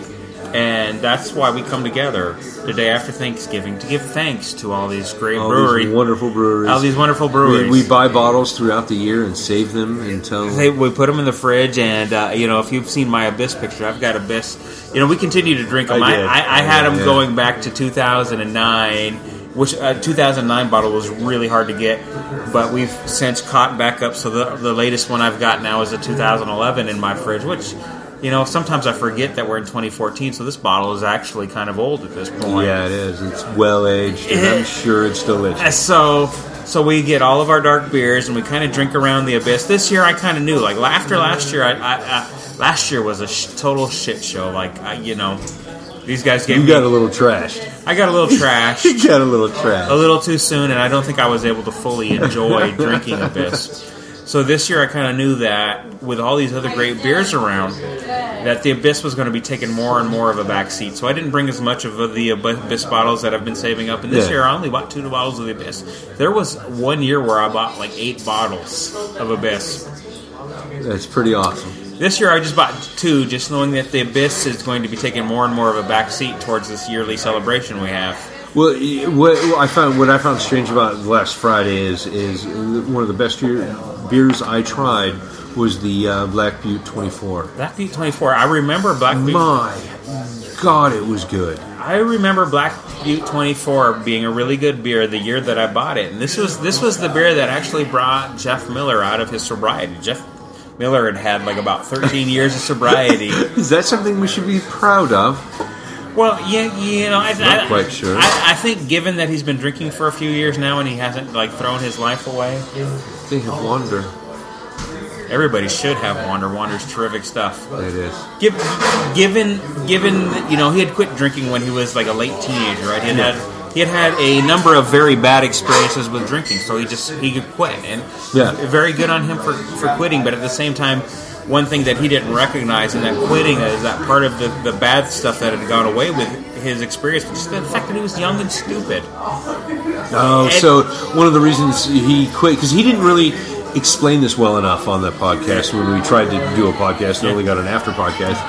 B: and that's why we come together the day after Thanksgiving to give thanks to all these great
A: all
B: brewery,
A: these wonderful breweries.
B: all these wonderful breweries.
A: we buy bottles throughout the year and save them until
B: They, we put them in the fridge, and uh, you know, if you've seen my Abyss picture, I've got Abyss. You know, we continue to drink them.
A: I
B: I. I, I had them
A: yeah.
B: going back to 2009, which uh, 2009 bottle was really hard to get, but we've since caught back up. So the the latest one I've got now is a 2011 in my fridge, which. You know, sometimes I forget that we're in 2014, so this bottle is actually kind of old at this point.
A: yeah, it is. It's well aged, and I'm sure it's delicious.
B: So, so we get all of our dark beers and we kind of drink around the abyss. This year, I kind of knew. Like after last year, I, I, I last year was a sh- total shit show. Like I, you know, these guys gave
A: You
B: me.
A: got a little trashed.
B: I got a little trash.
A: You got a little trash.
B: a little too soon, and I don't think I was able to fully enjoy drinking Abyss. So this year, I kind of knew that with all these other great beers around, that the Abyss was going to be taking more and more of a back seat. So I didn't bring as much of the Abyss bottles that I've been saving up. And this
A: Yeah.
B: year, I only bought two bottles of the Abyss. There was one year where I bought like eight bottles of Abyss.
A: That's pretty awesome.
B: This year, I just bought two, just knowing that the Abyss is going to be taking more and more of a backseat towards this yearly celebration we have.
A: Well, what I found what I found strange about last Friday is is one of the best year, beers I tried was the uh, Black Butte 24.
B: Black Butte 24. I remember Black Butte.
A: My God, it was good.
B: I remember Black Butte 24 being a really good beer the year that I bought it, and this was this was the beer that actually brought Jeff Miller out of his sobriety. Jeff Miller had had like about 13 years of sobriety.
A: Is that something we should be proud of?
B: Well, yeah, you know, I,
A: Not
B: I,
A: quite sure.
B: I, I think given that he's been drinking for a few years now and he hasn't like thrown his life away,
A: They have wonder.
B: everybody should have Wander. Wander's terrific stuff.
A: It is.
B: Give, given, given, you know, he had quit drinking when he was like a late teenager, right? He had had, he had had a number of very bad experiences with drinking, so he just he could quit, and
A: Yeah.
B: very good on him for for quitting. But at the same time, one thing that he didn't recognize in that quitting is that part of the the bad stuff that had gone away with his experience, was just the fact that he was young and stupid.
A: Oh,
B: And-
A: so one of the reasons he quit because he didn't really explain this well enough on the podcast when we tried to do a podcast and only got an after podcast.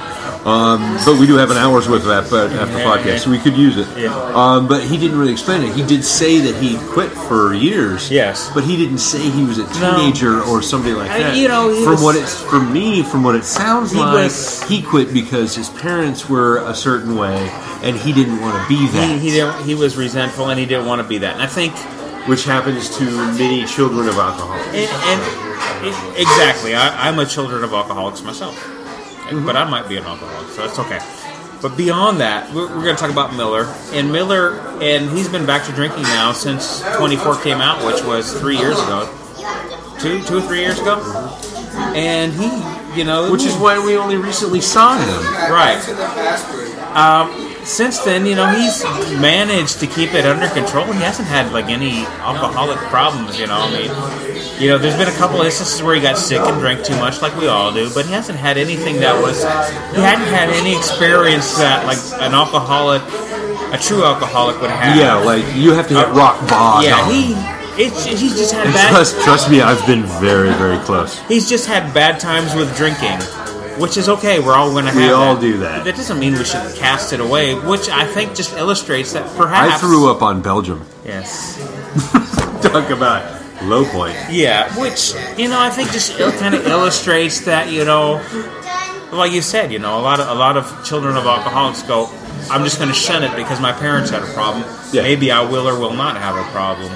A: Um, but we do have an hour's worth of that but after
B: Yeah,
A: podcast,
B: yeah.
A: so we could use it.
B: Yeah.
A: Um, but he didn't really explain it. He did say that he quit for years.
B: Yes.
A: but he didn't say he was a
B: No.
A: teenager or somebody like
B: I-
A: that.
B: you know, he
A: from
B: was-
A: what it's for me, from what it sounds
B: He
A: like,
B: was-
A: he quit because his parents were a certain way, and he didn't want to be that.
B: He, he. He was resentful, and he didn't want to be that. And I think
A: which happens to many children of alcoholics.
B: And, and exactly, I, I'm a children of alcoholics myself, but I might be an alcoholic, so it's okay. But beyond that, we're, we're going to talk about Miller and Miller, and he's been back to drinking now since 24 came out, which was three years ago, two, two or three years ago, and he, you know,
A: Which is why we only recently saw him.
B: right. Um, since then, you know, he's managed to keep it under control. He hasn't had like any alcoholic problems, you know. I mean, you know, there's been a couple of instances where he got sick and drank too much, like we all do, but he hasn't had anything that was. He hadn't had any experience that like an alcoholic, a true alcoholic would have.
A: Yeah, like you have to hit rock bottom.
B: yeah. He, it's he's just had bad.
A: trust, trust me, I've been very, very close.
B: He's just had bad times with drinking, which is okay. We're all going to have.
A: We all
B: that.
A: do that.
B: That doesn't mean we should cast it away, which I think just illustrates that perhaps.
A: I threw up on Belgium.
B: Yes.
A: Talk about low point.
B: Yeah, which you know I think just kind of illustrates that you know, like you said, you know, a lot of a lot of children of alcoholics go. I'm just going to shun it because my parents had a problem.
A: Yeah.
B: Maybe I will or will not have a problem.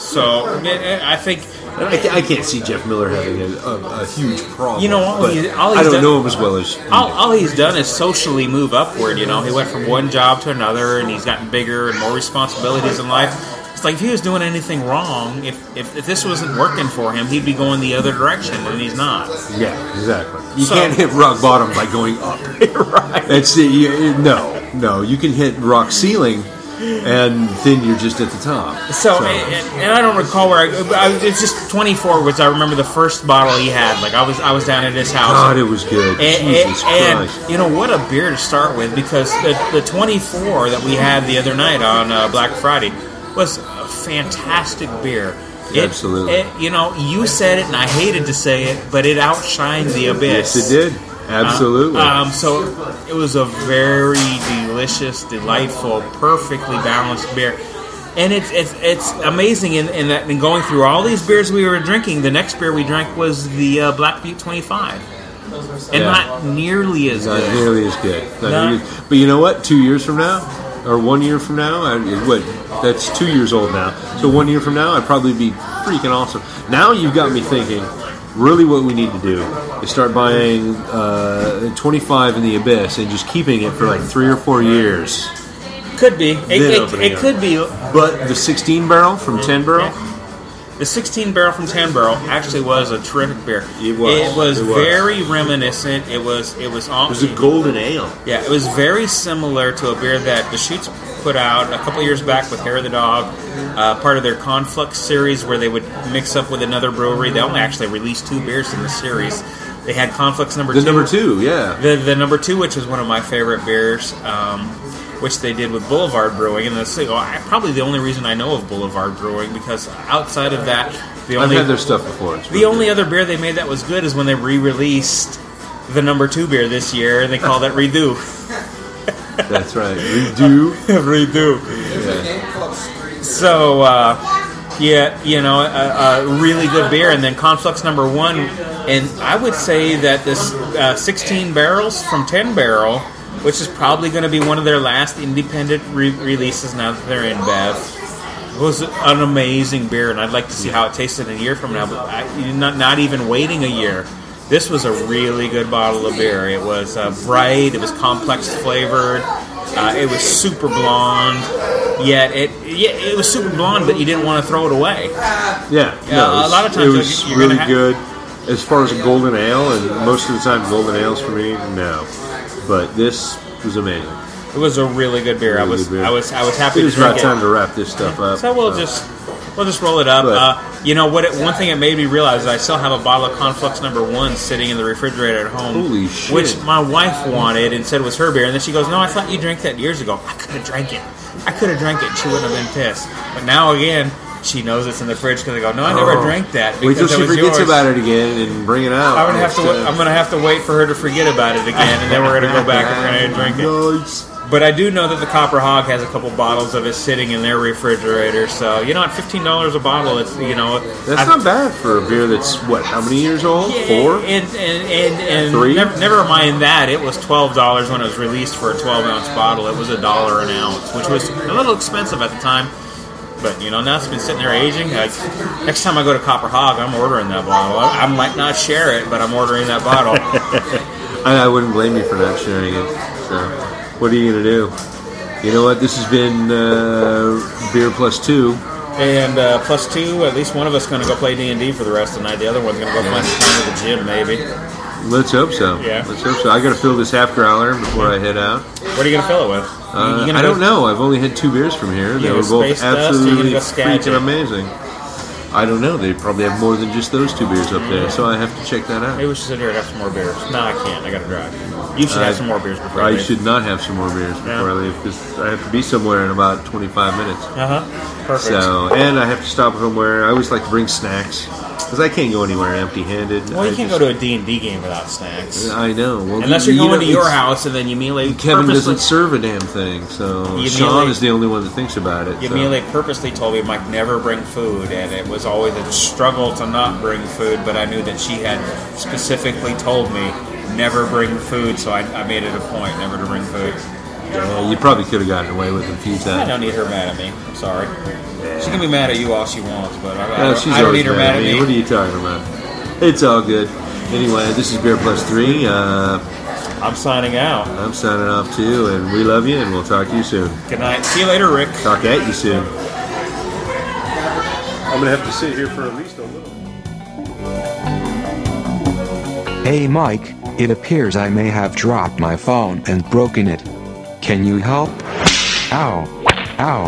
B: So I I think
A: I, I can't see Jeff Miller having a, a, a huge problem.
B: You know, all he- all
A: I don't
B: done-
A: know him as well as.
B: all, all he's done is socially move upward. You know, he went from one job to another, and he's gotten bigger and more responsibilities in life. It's like if he was doing anything wrong, if, if, if this wasn't working for him, he'd be going the other direction, and he's not.
A: Yeah, exactly. You
B: So-
A: can't hit rock bottom by going up.
B: right.
A: That's the, you, no, no. You can hit rock ceiling and then you're just at the top.
B: So, and, and I don't recall where I, I. It's just 24 was I remember the first bottle he had. Like I was I was down at his house.
A: God, it was good.
B: And,
A: Jesus
B: and-
A: Christ.
B: and, you know what a beer to start with because the, the 24 that we had the other night on uh, Black Friday was a fantastic beer. It-
A: Absolutely.
B: it- you know, you said it, and I hated to say it, but it outshined the abyss.
A: Yes, it did. Absolutely.
B: Um, so it was a very delicious, delightful, perfectly balanced beer. And it's, it's, it's amazing in, in that in going through all these beers we were drinking, the next beer we drank was the uh, Black Butte 25. And
A: Yeah.
B: not nearly as
A: Not
B: good.
A: nearly as good. Not
B: No.
A: nearly- But you know what? Two years from now, or one year from now, I, what? That's two years old now. So one year from now, I'd probably be freaking awesome. Now you've got me thinking. Really, what we need to do is start buying uh, 25 in the Abyss and just keeping it for like three or four years.
B: Could be. It, it, it could be.
A: But the 16 barrel from 10 barrel,
B: The 16 barrel from 10 barrel actually was a terrific beer.
A: It was.
B: It was,
A: It was.
B: very reminiscent. It was. It was. All,
A: it was a golden ale.
B: Yeah, it was very similar to a beer that Deschutes put out a couple years back with Hair of the Dog, uh, part of their Conflux series where they would mix up with another brewery. They only actually released two beers in the series. They had Conflux number
A: The
B: two.
A: number two, yeah.
B: The, the number two, which was one of my favorite beers, um, which they did with Boulevard Brewing. And that's well, I, probably the only reason I know of Boulevard Brewing because outside of that, the
A: I've
B: only
A: had their stuff before. It's
B: the
A: really
B: only
A: good.
B: other beer they made that was good is when they re-released the number two beer this year, and they called that Redo.
A: That's right. Redo.
B: Redo. So, uh, yeah, you know, a, a really good beer, and then Conflux number one, and I would say that this uh, 16 barrels from 10 barrel, which is probably going to be one of their last independent re- releases now that they're InBev, was an amazing beer, and I'd like to see how it tasted a year from now. But I, not not even waiting a year. This was a really good bottle of beer. It was uh, bright. It was complex flavored. Uh, it was super blonde. Yet it yeah, it was super blonde, but you didn't want to throw it away.
A: Yeah,
B: Yeah,
A: no,
B: a lot of times
A: it was really good. As far as a golden ale, and most of the time golden ales for me, no. But this was amazing.
B: It was a really good beer. I was
A: beer.
B: I was I was happy
A: It was about
B: it.
A: time to wrap this stuff up.
B: So we'll just we'll just roll it up. Uh, you know what? It, one thing it made me realize is I still have a bottle of Conflux Number One sitting in the refrigerator at home,
A: Holy shit.
B: which my wife wanted and said was her beer. And then she goes, "No, I thought you drank that years ago. I could have drank it. I could have drank it. She wouldn't have been pissed. But now again." She knows it's in the fridge because I go, no, I never
A: Oh.
B: drank that
A: Wait till she forgets
B: yours.
A: about it again and bring it out.
B: I'm gonna have to.
A: time.
B: I'm gonna have to wait for her to forget about it again, and then we're gonna go back and we're gonna drink it. But I do know that the Copper Hog has a couple bottles of it sitting in their refrigerator. So you know, at fifteen dollars a bottle, it's you know
A: That's
B: I've-
A: not bad for a beer that's what? How many years old? Four.
B: And and and, and
A: Three?
B: Never, never mind that. It was twelve dollars when it was released for a twelve ounce bottle. It was a dollar an ounce, which was a little expensive at the time. But you know, now it's been sitting there aging. I, next time I go to Copper Hog, I'm ordering that bottle. I, I might not share it, but I'm ordering that bottle.
A: I, I wouldn't blame you for not sharing it. So, what are you gonna do? You know what? This has been uh, beer plus two.
B: And uh, plus two, at least one of us going to go play D and D for the rest of the night. The other one's going to go find some time at the gym, maybe.
A: Let's hope so.
B: Yeah.
A: Let's hope so. I got to fill this half growler before I head out.
B: What are you going to fill it with?
A: Uh, I don't know. I've only had two beers from here. They were both
B: space dust or you gonna
A: absolutely freaking amazing. I don't know. They probably have more than just those two beers up there, so I have to check that out.
B: Maybe we should sit here and have some more beers. No, I can't. I got to drive. You should
A: I-
B: have some more beers before
A: I
B: leave.
A: should not have some more beers before
B: Yeah.
A: I leave because I have to be somewhere in about 25 minutes.
B: Uh huh. Perfect.
A: So, and I have to stop somewhere. I always like to bring snacks because I can't go anywhere empty-handed.
B: well, you
A: I
B: can't
A: just-
B: go to a D and D game without snacks,
A: I know. Well,
B: unless you're
A: you
B: going
A: know,
B: to your house and then you immediately
A: Kevin doesn't serve a damn thing, so
B: You
A: Sean is the only one that thinks about it.
B: You
A: so.
B: purposely told me Mike never bring food, and it was always a struggle to not bring food. But I knew that she had specifically told me never bring food, so I, I made it a point never to bring food.
A: Yeah, you probably could have gotten away with a few times.
B: I don't need her mad at me. I'm sorry. She can be mad at you all she wants, but I, I,
A: No,
B: don't,
A: she's
B: I don't need her mad at me.
A: What are you talking about? It's all good. Anyway, this is Beer Plus Three. Uh,
B: I'm signing out.
A: I'm signing off too, and we love you, and we'll talk to you soon.
B: Good night. See you later, Rick.
A: Talk at you soon. I'm gonna have to sit here for at least a little.
D: Hey Mike, it appears I may have dropped my phone and broken it. Can you help? Ow. Ow.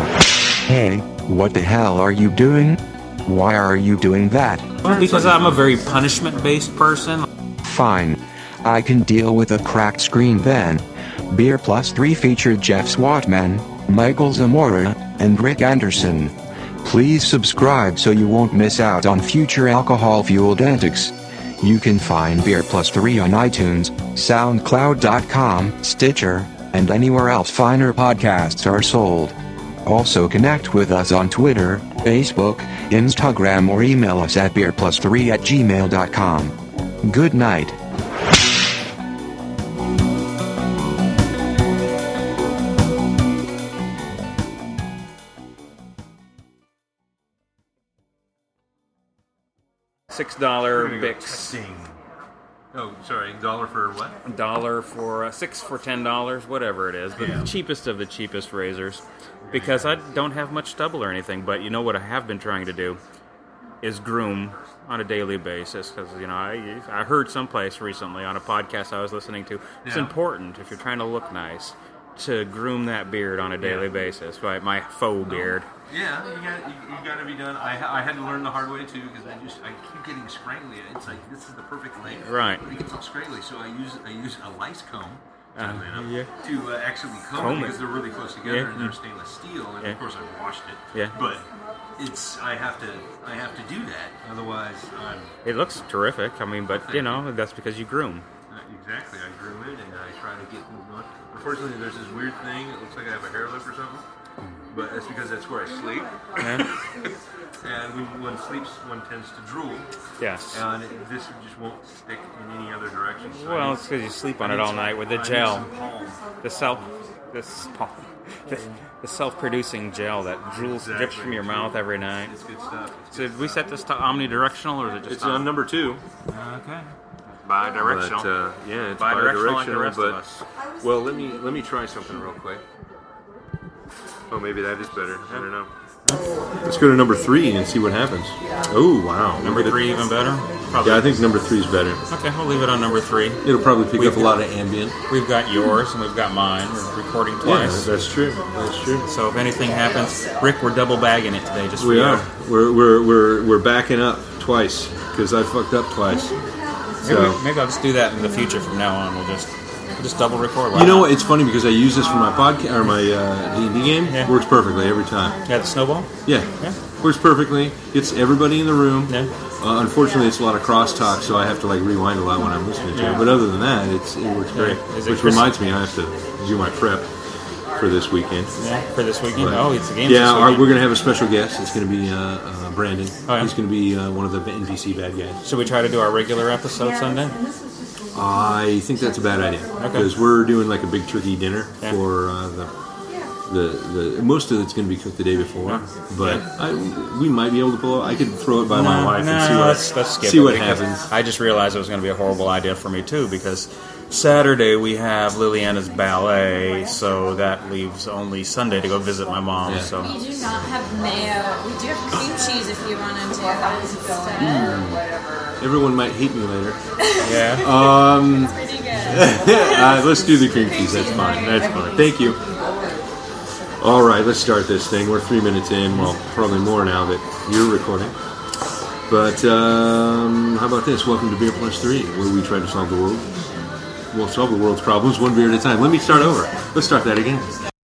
D: Hey, what the hell are you doing? Why are you doing that?
B: Because I'm a very punishment-based person.
D: Fine. I can deal with a cracked screen then. Beer Plus 3 featured Jeff Swatman, Michael Zamora, and Rick Anderson. Please subscribe so you won't miss out on future alcohol fueled antics. You can find Beer Plus 3 on iTunes, SoundCloud.com, Stitcher, and anywhere else finer podcasts are sold. Also connect with us on Twitter, Facebook, Instagram, or email us at beerplus3 at gmail.com. Good night.
B: Six dollar Bics.
A: Oh, sorry, dollar for what?
B: dollar for uh, six for ten dollars, whatever it is, the
A: Yeah.
B: cheapest of the cheapest razors. Because I don't have much stubble or anything, but you know what I have been trying to do is groom on a daily basis. Because you know I I heard someplace recently on a podcast I was listening to it's
A: Yeah.
B: important if you're trying to look nice to groom that beard on a daily
A: Yeah.
B: basis. Right, my faux beard.
A: Yeah, you got you, you got to be done. I, I had to learn the hard way too because I just I keep getting scrangly. It's like this is the perfect length,
B: Right.
A: But it gets all scrangly, so I use I use a lice comb.
B: Uh, yeah.
A: To uh, actually comb,
B: Comb
A: it because they're really close together
B: Yeah.
A: and they're stainless steel, and
B: Yeah.
A: of course I washed it.
B: Yeah.
A: But it's I have to I have to do that, otherwise I'm
B: It looks terrific. I mean, but you know that's because you groom.
A: uh, exactly I groom it and I try to get. Unfortunately, there's this weird thing. It looks like I have a hair lip or something, but that's because that's where I sleep.
B: Yeah.
A: And when one sleeps, one tends to drool.
B: yes.
A: And it, this just won't stick in any other direction. So
B: Well, it's because you sleep on it all
A: some-
B: night with the
A: need
B: gel. the self this the, the self-producing gel that drools drips from your mouth every night.
A: It's good stuff. It's
B: So
A: good
B: did we
A: stuff.
B: set this to omnidirectional or is it just
A: It's on number two.
B: okay bi-directional
A: But, uh, yeah, it's
B: bi-directional like the
A: bi-directional,
B: rest
A: but
B: of us
A: well, let me let me try something real quick. Oh, maybe that is better. I don't know. Let's go to number three and see what happens. Oh wow,
B: number three even better probably
A: Yeah, I think number three is better.
B: okay we'll leave it on number three
A: It'll probably pick
B: We've
A: up a lot of ambient.
B: we've got yours and we've got mine we're recording
A: Yeah,
B: twice
A: that's true. That's true.
B: so if anything happens Rick we're double bagging it today just for
A: We
B: you.
A: are. We're we're we're we're backing up twice because I fucked up twice.
B: maybe,
A: So
B: maybe I'll just do that in the future from now on we'll just just double record
A: you know what? It's funny because I use this for my podcast or my uh, D and D game.
B: Yeah.
A: Works perfectly every time.
B: yeah the snowball
A: Yeah.
B: Yeah.
A: Works perfectly. Gets everybody in the room.
B: Yeah.
A: Uh, unfortunately, it's a lot of crosstalk, so I have to like rewind a lot when I'm listening to
B: Yeah.
A: it. But other than that, it's it works great.
B: Is it
A: Which
B: Chris-
A: reminds me, I have to do my prep for this weekend.
B: yeah for this weekend
A: But-
B: oh it's a game
A: Yeah, our, we're going to have a special guest. It's going to be uh, uh, Brandon.
B: Oh, yeah?
A: He's going to be uh, one of the NPC bad guys.
B: should we try to do our regular episode Sunday
A: I think that's a bad idea
B: Okay.
A: because we're doing like a big turkey dinner
B: Yeah.
A: for uh, the, the the most of it's going to be cooked the day before.
B: Yeah.
A: But I, we might be able to pull. it. I could throw it by my wife and see what
B: let's, let's
A: see what happens.
B: I just realized it was going to be a horrible idea for me too because Saturday we have Liliana's ballet, so that leaves only Sunday to go visit my mom.
A: Yeah.
B: So
C: We do not have mayo. We do have cream cheese if you want to do that instead.
A: Everyone might hate me later.
B: yeah,
A: Um,
C: Pretty good.
A: uh, let's do the cream cheese. That's fine. That's fine. Thank you. All right, let's start this thing. We're three minutes in. Well, probably more now that you're recording. But um, how about this? Welcome to Beer Plus Three, where we try to solve the world. We'll solve the world's problems one beer at a time. Let me start over. Let's start that again.